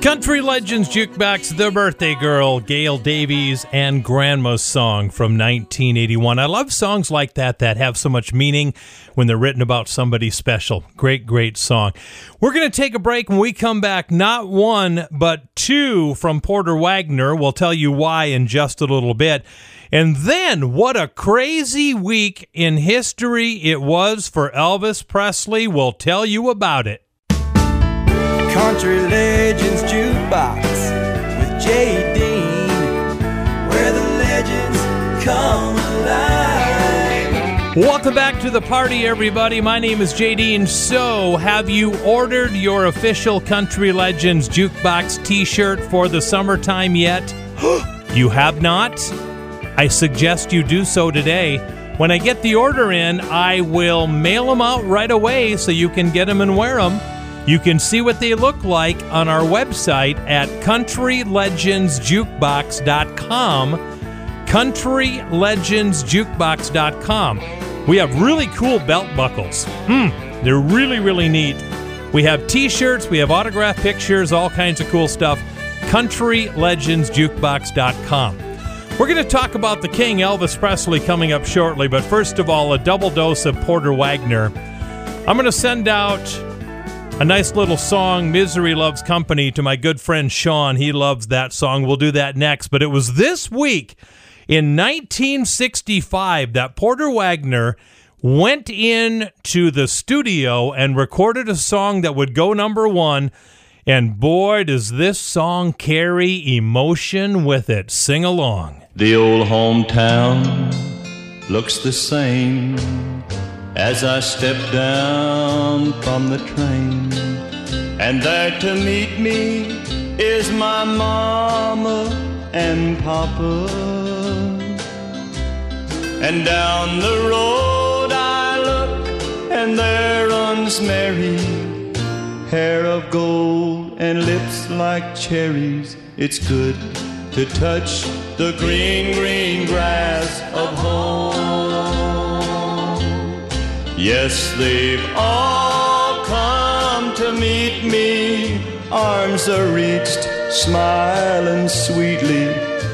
Country Legends Jukebox, The Birthday Girl, Gail Davies, and Grandma's Song from 1981. I love songs like that that have so much meaning when they're written about somebody special. Great, great song. We're going to take a break when we come back. Not one, but two from Porter Wagoner. We'll tell you why in just a little bit. And then, what a crazy week in history it was for Elvis Presley. We'll tell you about it. Country Legends Jukebox with Dean, where the legends come alive. Welcome back to the party, everybody. My name is JD, and so have you ordered your official Country Legends Jukebox t shirt for the summertime yet? you have not? I suggest you do so today. When I get the order in, I will mail them out right away so you can get them and wear them. You can see what they look like on our website at countrylegendsjukebox.com countrylegendsjukebox.com. We have really cool belt buckles. Hmm, they're really, really neat. We have t shirts, we have autograph pictures, all kinds of cool stuff. countrylegendsjukebox.com. We're going to talk about the king, Elvis Presley, coming up shortly, but first of all, a double dose of Porter Wagoner. I'm going to send out a nice little song, Misery Loves Company, to my good friend Sean. He loves that song. We'll do that next. But it was this week in 1965 that Porter Wagoner went in to the studio and recorded a song that would go number one. And boy, does this song carry emotion with it. Sing along. The old hometown looks the same as I step down from the train. And there to meet me is my mama and papa. And down the road I look, and there runs Mary, hair of gold and lips like cherries. It's good to touch the green, green grass of home. Yes, they've all come to meet me. Arms are reached, smiling sweetly.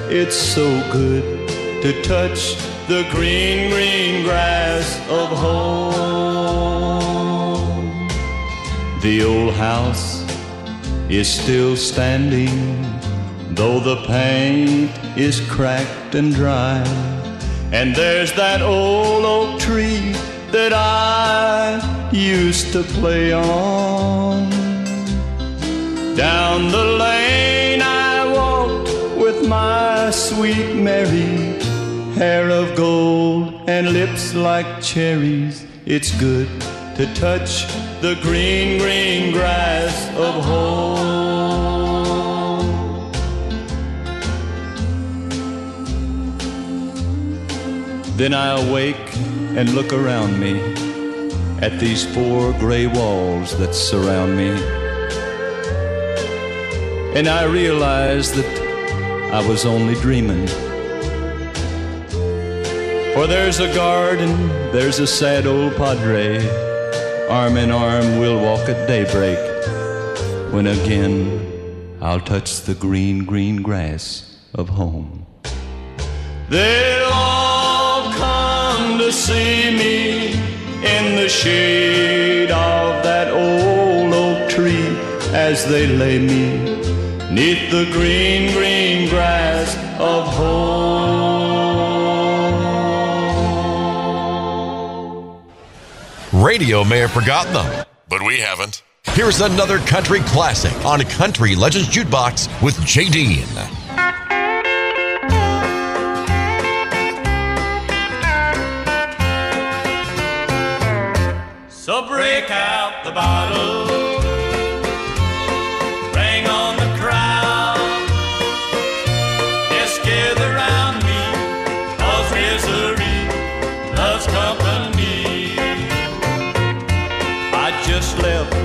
It's so good to touch the green, green grass of home. The old house is still standing, though the paint is cracked and dry. And there's that old oak tree that I used to play on. Down the lane I walked with my sweet Mary, hair of gold and lips like cherries. It's good to touch the green, green grass of home. Then I awake and look around me at these four gray walls that surround me. And I realize that I was only dreaming For there's a garden, there's a sad old padre. Arm in arm, we'll walk at daybreak. When again I'll touch the green, green grass of home. They'll all see me in the shade of that old oak tree as they lay me neath the green, green grass of home. Radio may have forgotten them, but we haven't. Here's another country classic on Country Legends Jukebox with Jay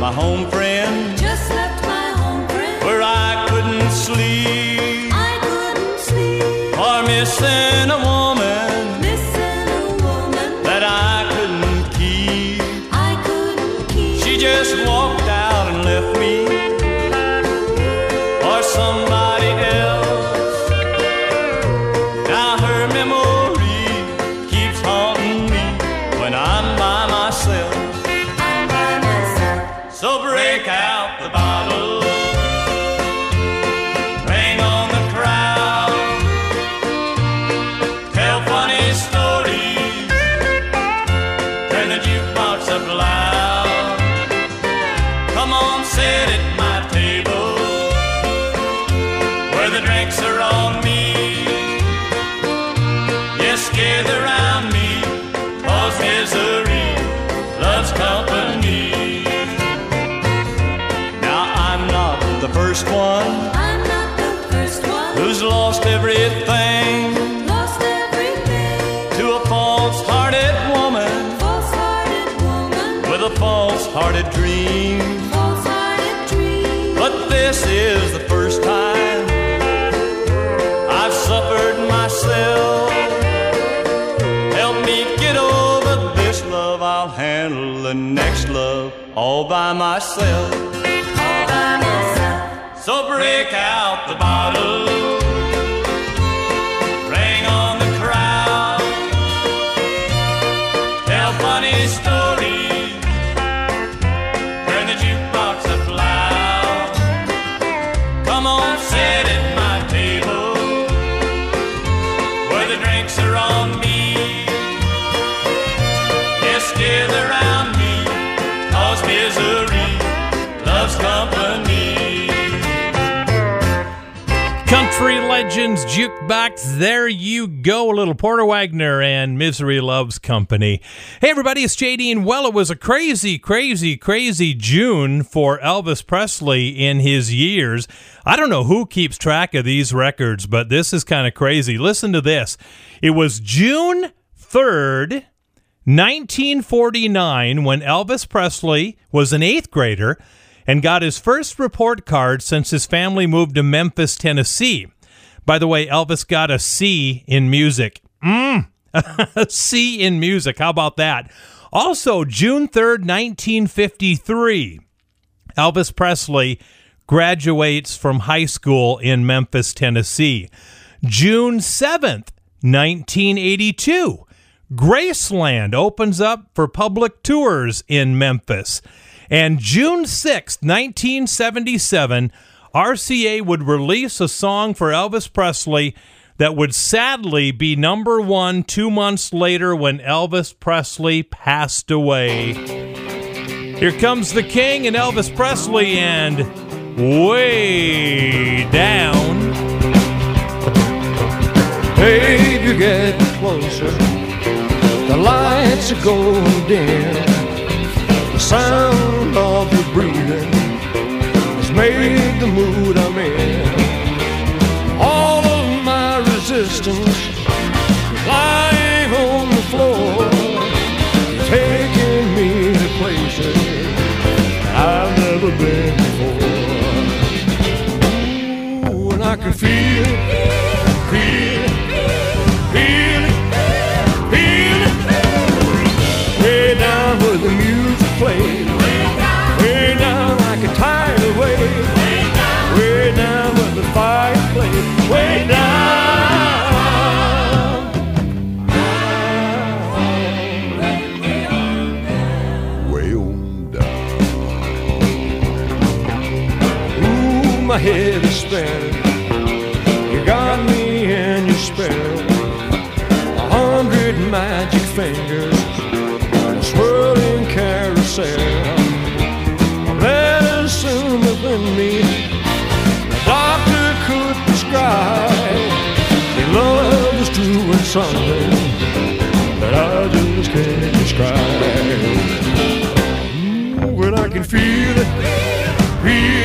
my home friend first one I'm not the first one. who's lost everything Lost everything. to a false-hearted woman False-hearted woman. with a false-hearted dream. False-hearted dream. But this is the first time I've suffered myself. Help me get over this love. I'll handle the next love all by myself. So break out the bottle, Jukebox. There you go. A little Porter Wagoner and Misery Loves Company. Hey, everybody, it's JD. And well, it was a crazy, crazy, crazy June for Elvis Presley in his years. I don't know who keeps track of these records, but this is kind of crazy. Listen to this. It was June 3rd, 1949, when Elvis Presley was an eighth grader and got his first report card since his family moved to Memphis, Tennessee. By the way, Elvis got a C in music. Mm. C in music. How about that? Also, June 3rd, 1953, Elvis Presley graduates from high school in Memphis, Tennessee. June 7th, 1982, Graceland opens up for public tours in Memphis. And June 6th, 1977, RCA would release a song for Elvis Presley that would sadly be number one two months later when Elvis Presley passed away. Here comes the king and Elvis Presley and way down. Babe, you get closer. The lights are going dim. The sound of your breathing my head is spinning. You got me in your spell. A hundred magic fingers a swirling carousel. A medicine within me. The doctor could prescribe. Your love is doing something that I just can't describe. Ooh, when I can feel it. Feel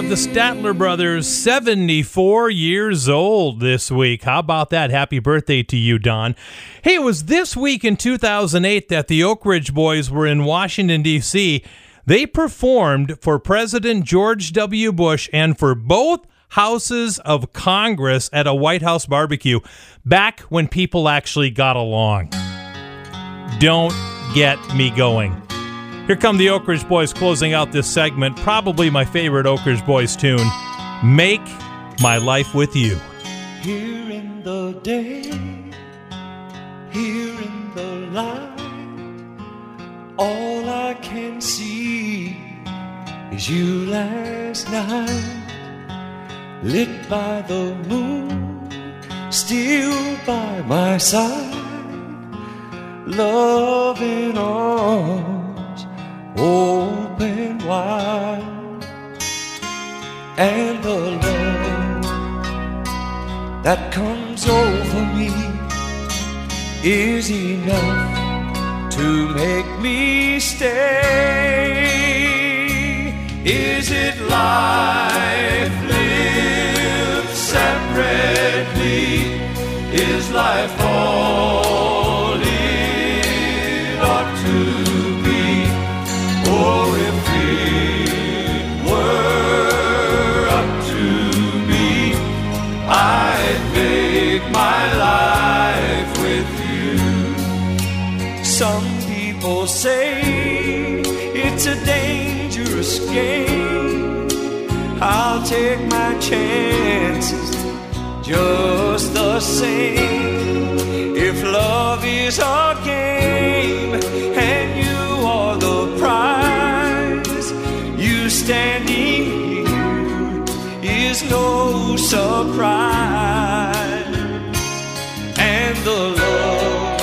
Of the Statler Brothers, 74 years old this week. How about that? Happy birthday to you, Don. Hey, it was this week in 2008 that the Oak Ridge Boys were in Washington, D.C. They performed for President George W. Bush and for both houses of Congress at a White House barbecue back when people actually got along. Don't get me going. Here come the Oak Ridge Boys closing out this segment. Probably my favorite Oak Ridge Boys tune Make My Life With You. Here in the day, here in the light, all I can see is you last night, lit by the moon, still by my side, loving in arms open wide, and the love that comes over me is enough to make me stay. Is it life lived separately? Is life all I'll take my chances just the same. If love is a game and you are the prize, you standing here is no surprise. And the love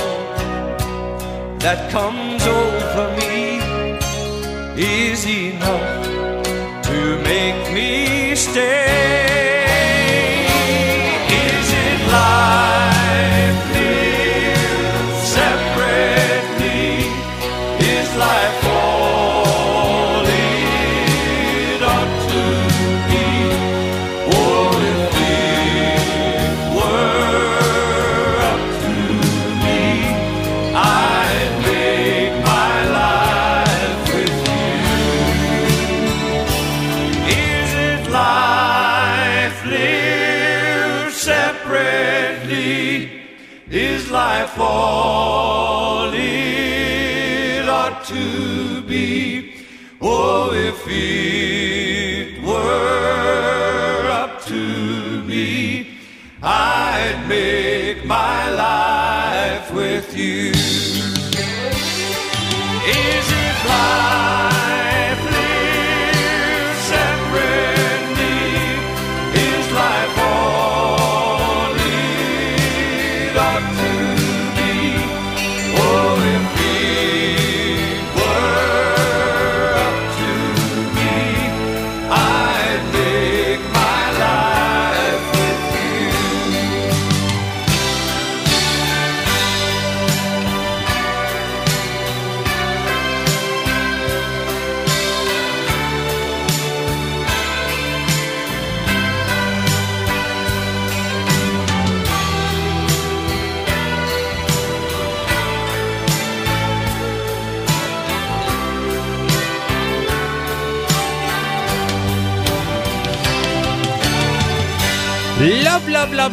that comes over me is enough to make me stay.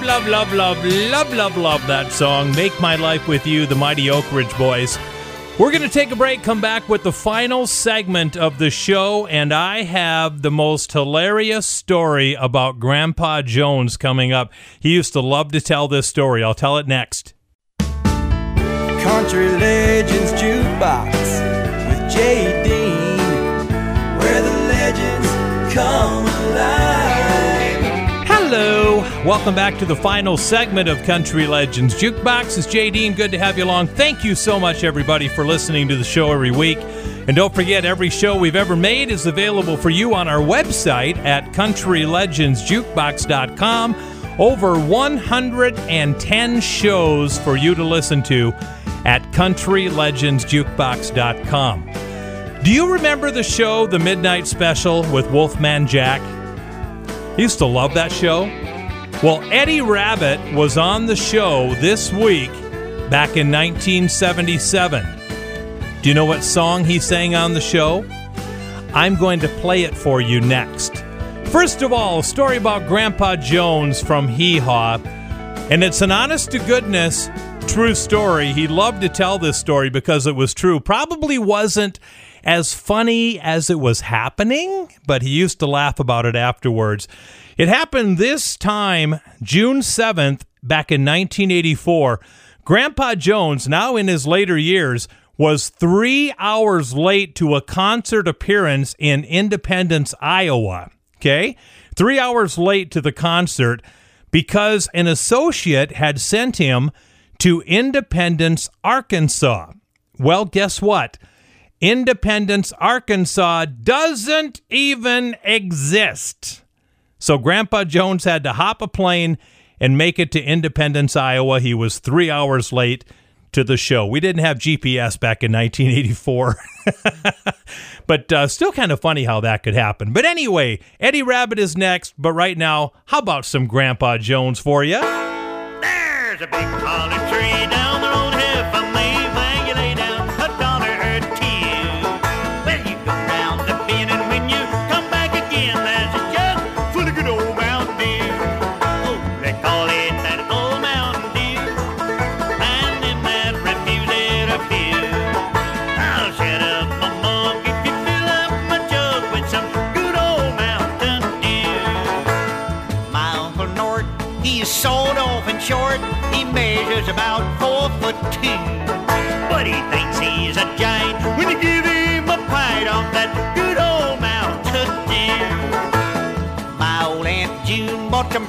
love, love, love, love, love, love that song. Make My Life With You, the Mighty Oak Ridge Boys. We're going to take a break, come back with the final segment of the show, and I have the most hilarious story about Grandpa Jones coming up. He used to love to tell this story. I'll tell it next. Country Legends Jukebox with J.D. Where the legends come. Welcome back to the final segment of Country Legends Jukebox. It's Jay Dean. Good to have you along. Thank you so much, everybody, for listening to the show every week. And don't forget, every show we've ever made is available for you on our website at countrylegendsjukebox.com. Over 110 shows for you to listen to at countrylegendsjukebox.com. Do you remember the show, The Midnight Special with Wolfman Jack? I used to love that show. Well, Eddie Rabbitt was on the show this week back in 1977. Do you know what song he sang on the show? I'm going to play it for you next. First of all, a story about Grandpa Jones from Hee Haw. And it's an honest to goodness true story. He loved to tell this story because it was true. Probably wasn't as funny as it was happening, but he used to laugh about it afterwards. It happened this time, June 7th, back in 1984. Grandpa Jones, now in his later years, was three hours late to a concert appearance in Independence, Iowa. Okay? Three hours late to the concert because an associate had sent him to Independence, Arkansas. Well, guess what? Independence, Arkansas doesn't even exist. So Grandpa Jones had to hop a plane and make it to Independence, Iowa. He was three hours late to the show. We didn't have GPS back in 1984. but uh, still kind of funny how that could happen. But anyway, Eddie Rabbitt is next. But right now, how about some Grandpa Jones for you? There's a big holly tree down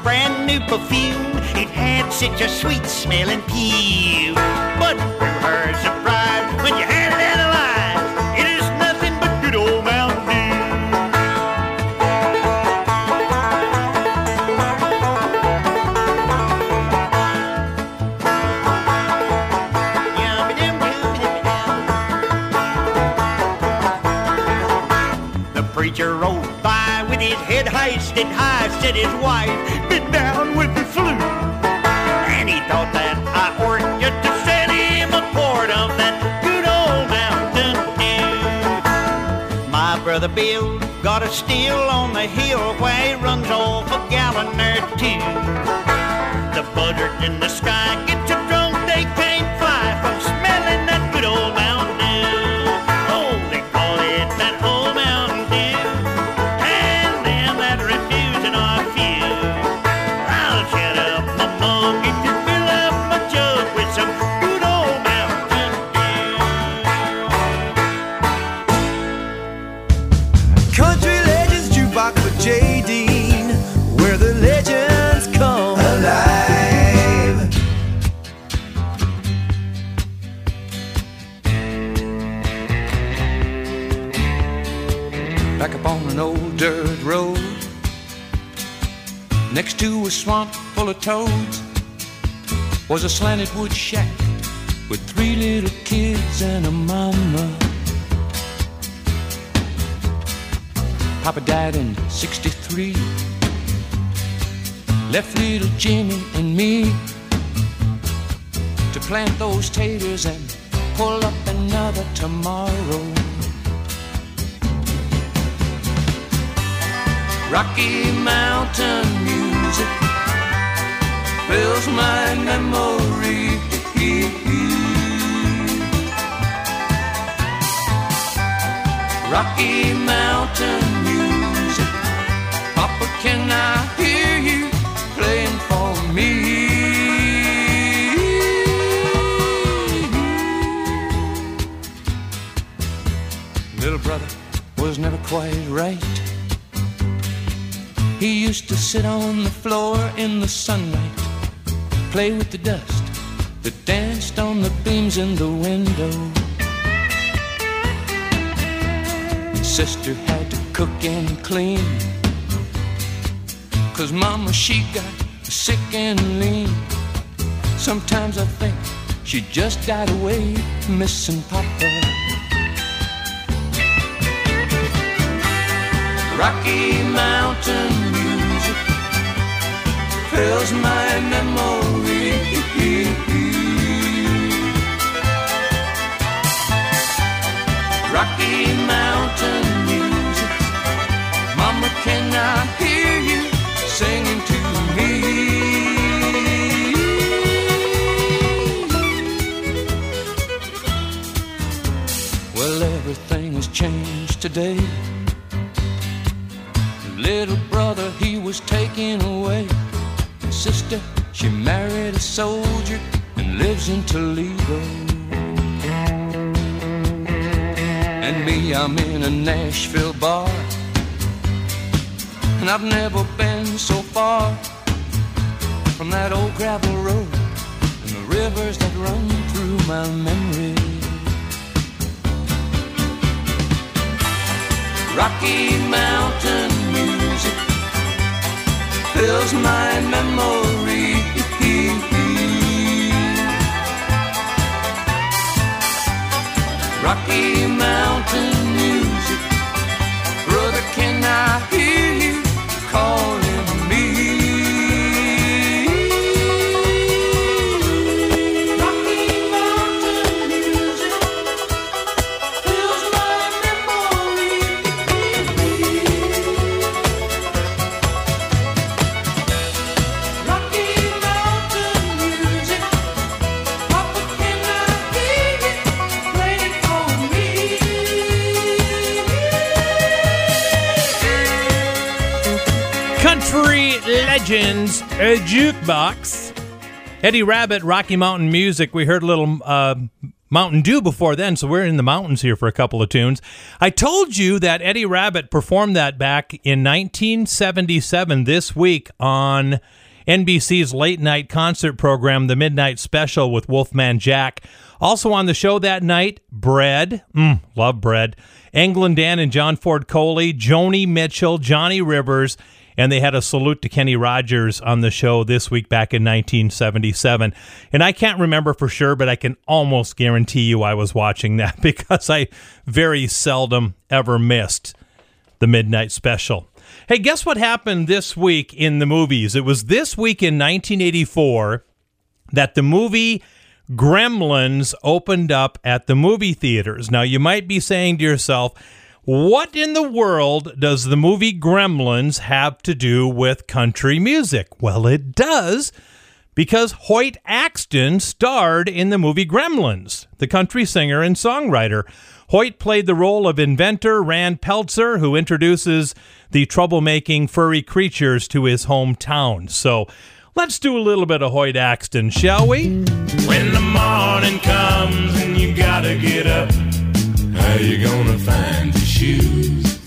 brand new perfume. It had such a sweet smelling pew. But to her surprise, when you had it analyzed, it is nothing but good old Mountain Dew. The preacher rode by with his head hoisted high, said his wife Brother Bill got a still on the hill where he runs off a gallon or two. The buzzards in the sky get dirt road next to a swamp full of toads was a slanted wood shack with three little kids and a mama. Papa died in 63 left little jimmy and me to plant those taters and pull up another tomorrow Rocky Mountain music fills my memory. Rocky Mountain music, Papa, can I hear you playing for me? Little brother was never quite right. He used to sit on the floor in the sunlight, play with the dust that danced on the beams in the window. Sister had to cook and clean, cause mama she got sick and lean. Sometimes I think she just died away, missing Papa. Rocky Mountain music fills my memory. Rocky Mountain music, Mama, can I hear you singing to me? Well, everything has changed today. Little brother, he was taken away. And sister, she married a soldier and lives in Toledo. And me, I'm in a Nashville bar. And I've never been so far from that old gravel road and the rivers that run through my memory. Rocky Mountain music fills my memory. Rocky Mountain Country Legends a Jukebox. Eddie Rabbitt, Rocky Mountain Music. We heard a little uh, Mountain Dew before then, so we're in the mountains here for a couple of tunes. I told you that Eddie Rabbitt performed that back in 1977 this week on NBC's late night concert program, The Midnight Special with Wolfman Jack. Also on the show that night, Bread. Mm, love Bread. England Dan and John Ford Coley, Joni Mitchell, Johnny Rivers, and they had a salute to Kenny Rogers on the show this week back in 1977. And I can't remember for sure, but I can almost guarantee you I was watching that because I very seldom ever missed the midnight special. Hey, guess what happened this week in the movies? It was this week in 1984 that the movie Gremlins opened up at the movie theaters. Now, you might be saying to yourself, what in the world does the movie Gremlins have to do with country music? Well, it does because Hoyt Axton starred in the movie Gremlins, the country singer and songwriter. Hoyt played the role of inventor Rand Peltzer, who introduces the troublemaking furry creatures to his hometown. So let's do a little bit of Hoyt Axton, shall we? When the morning comes and you gotta get up, how you gonna find your shoes?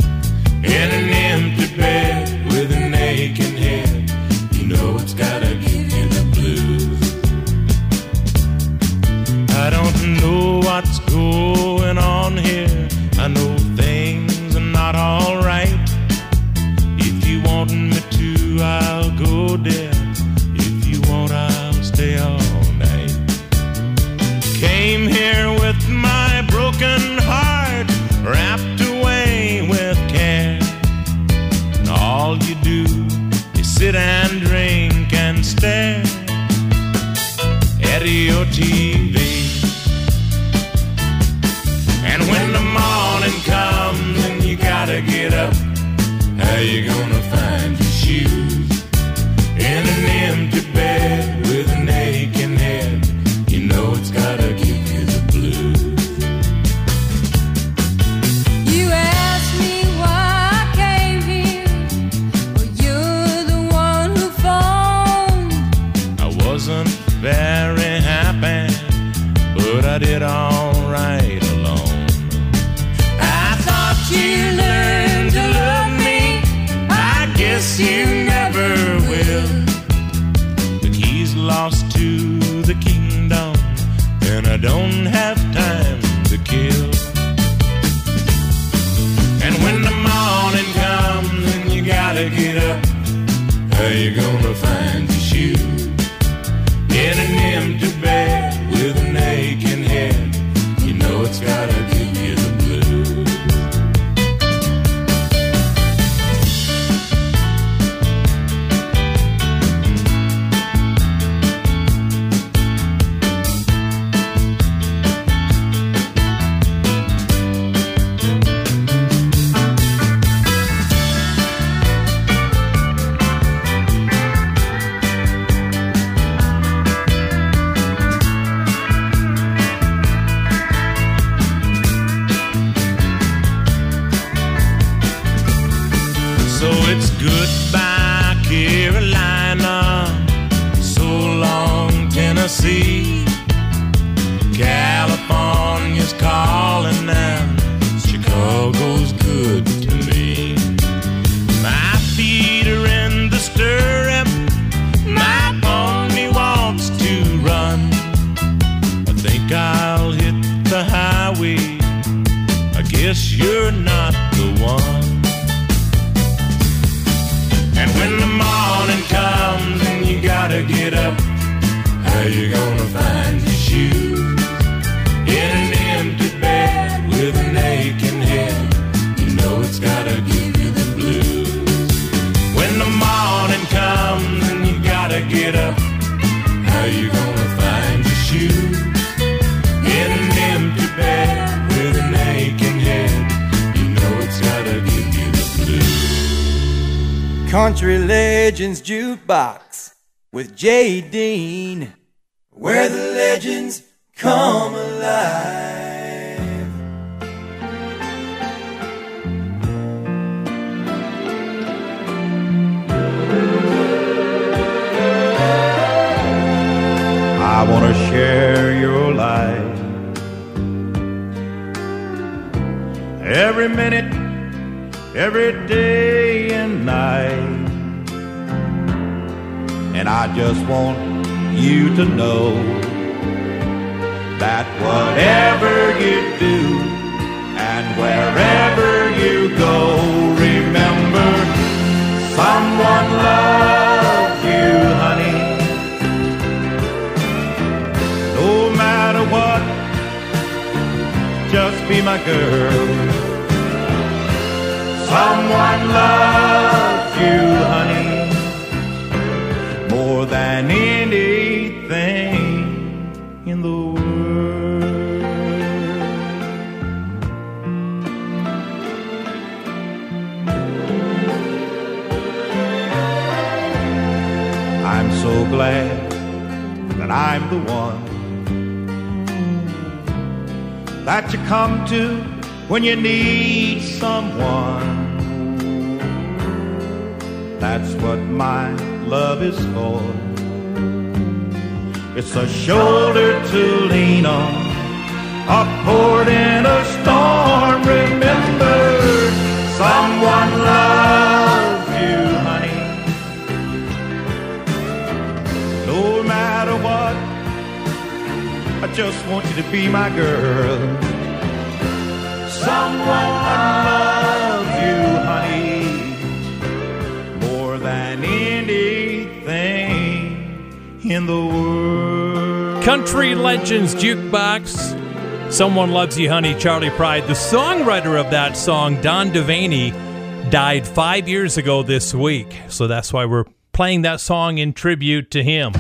In an empty bed with an aching head, you know it's gotta give you the blues. I don't know what's going on here. I know things are not alright. If you want me to, I'll go there. Sit and drink and stare at your TV. And when the morning comes and you gotta get up, how you gonna I did alright alone. I thought you learned to love me. I guess you never will. The keys lost to the kingdom, and I don't have time to kill. And when the morning comes and you gotta get up, how you gonna when you need someone. That's what my love is for. It's a shoulder to lean on, a port in a storm. Remember, someone loves you, honey. No matter what, I just want you to be my girl. Someone loves you, honey, more than anything in the world. Country Legends Jukebox. Someone Loves You Honey, Charley Pride. The songwriter of that song, Don Devaney, died five years ago this week. So that's why we're playing that song in tribute to him.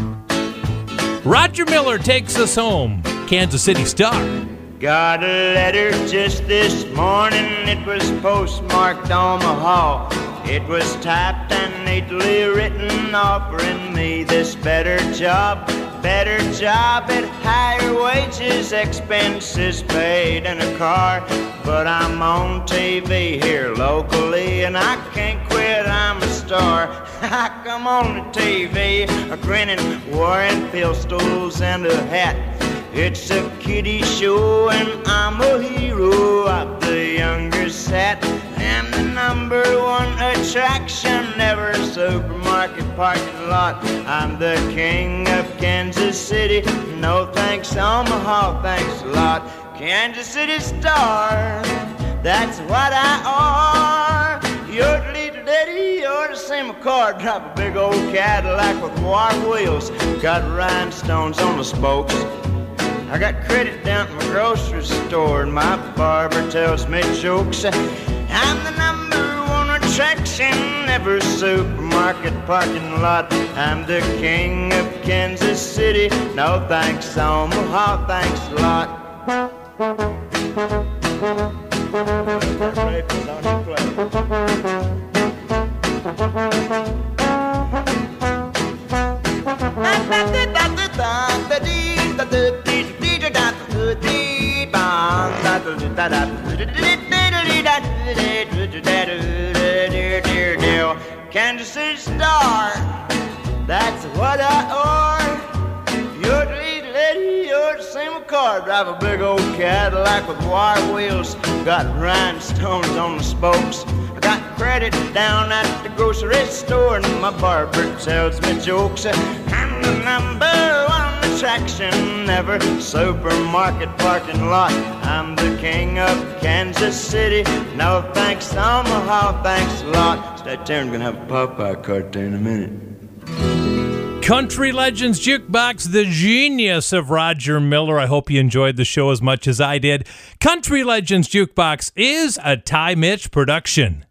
Roger Miller takes us home. Kansas City Star. Got a letter just this morning. It was postmarked Omaha. It was typed and neatly written, offering me this better job. Better job at higher wages, expenses paid, and a car. But I'm on TV here locally, and I can't quit. I'm a star. I come on the TV, a grinning, wearing pistols and a hat. It's a kiddie show and I'm a hero of the younger set. I'm the number one attraction, ever supermarket parking lot. I'm the king of Kansas City. No thanks, Omaha, thanks a lot. Kansas City star, that's what I are. You're daddy, you're the same car. Drive a big old Cadillac with wire wheels. Got rhinestones on the spokes. I got credit down at my grocery store, and my barber tells me jokes. I'm the number one attraction, every supermarket parking lot. I'm the king of Kansas City. No thanks, Omaha, thanks a lot. Kansas City star, that's what I are. You're the lead lady, you're the same car. Drive a big old Cadillac with wire wheels. Got rhinestones on the spokes. I got credit down at the grocery store, and my barber tells me jokes. I'm the number one attraction ever. Supermarket parking lot. I'm the king of Kansas City. No thanks, Omaha, thanks a lot. Stay tuned, gonna have a Popeye cartoon in a minute. Country Legends Jukebox, the genius of Roger Miller. I hope you enjoyed the show as much as I did. Country Legends Jukebox is a Ty Mitch production.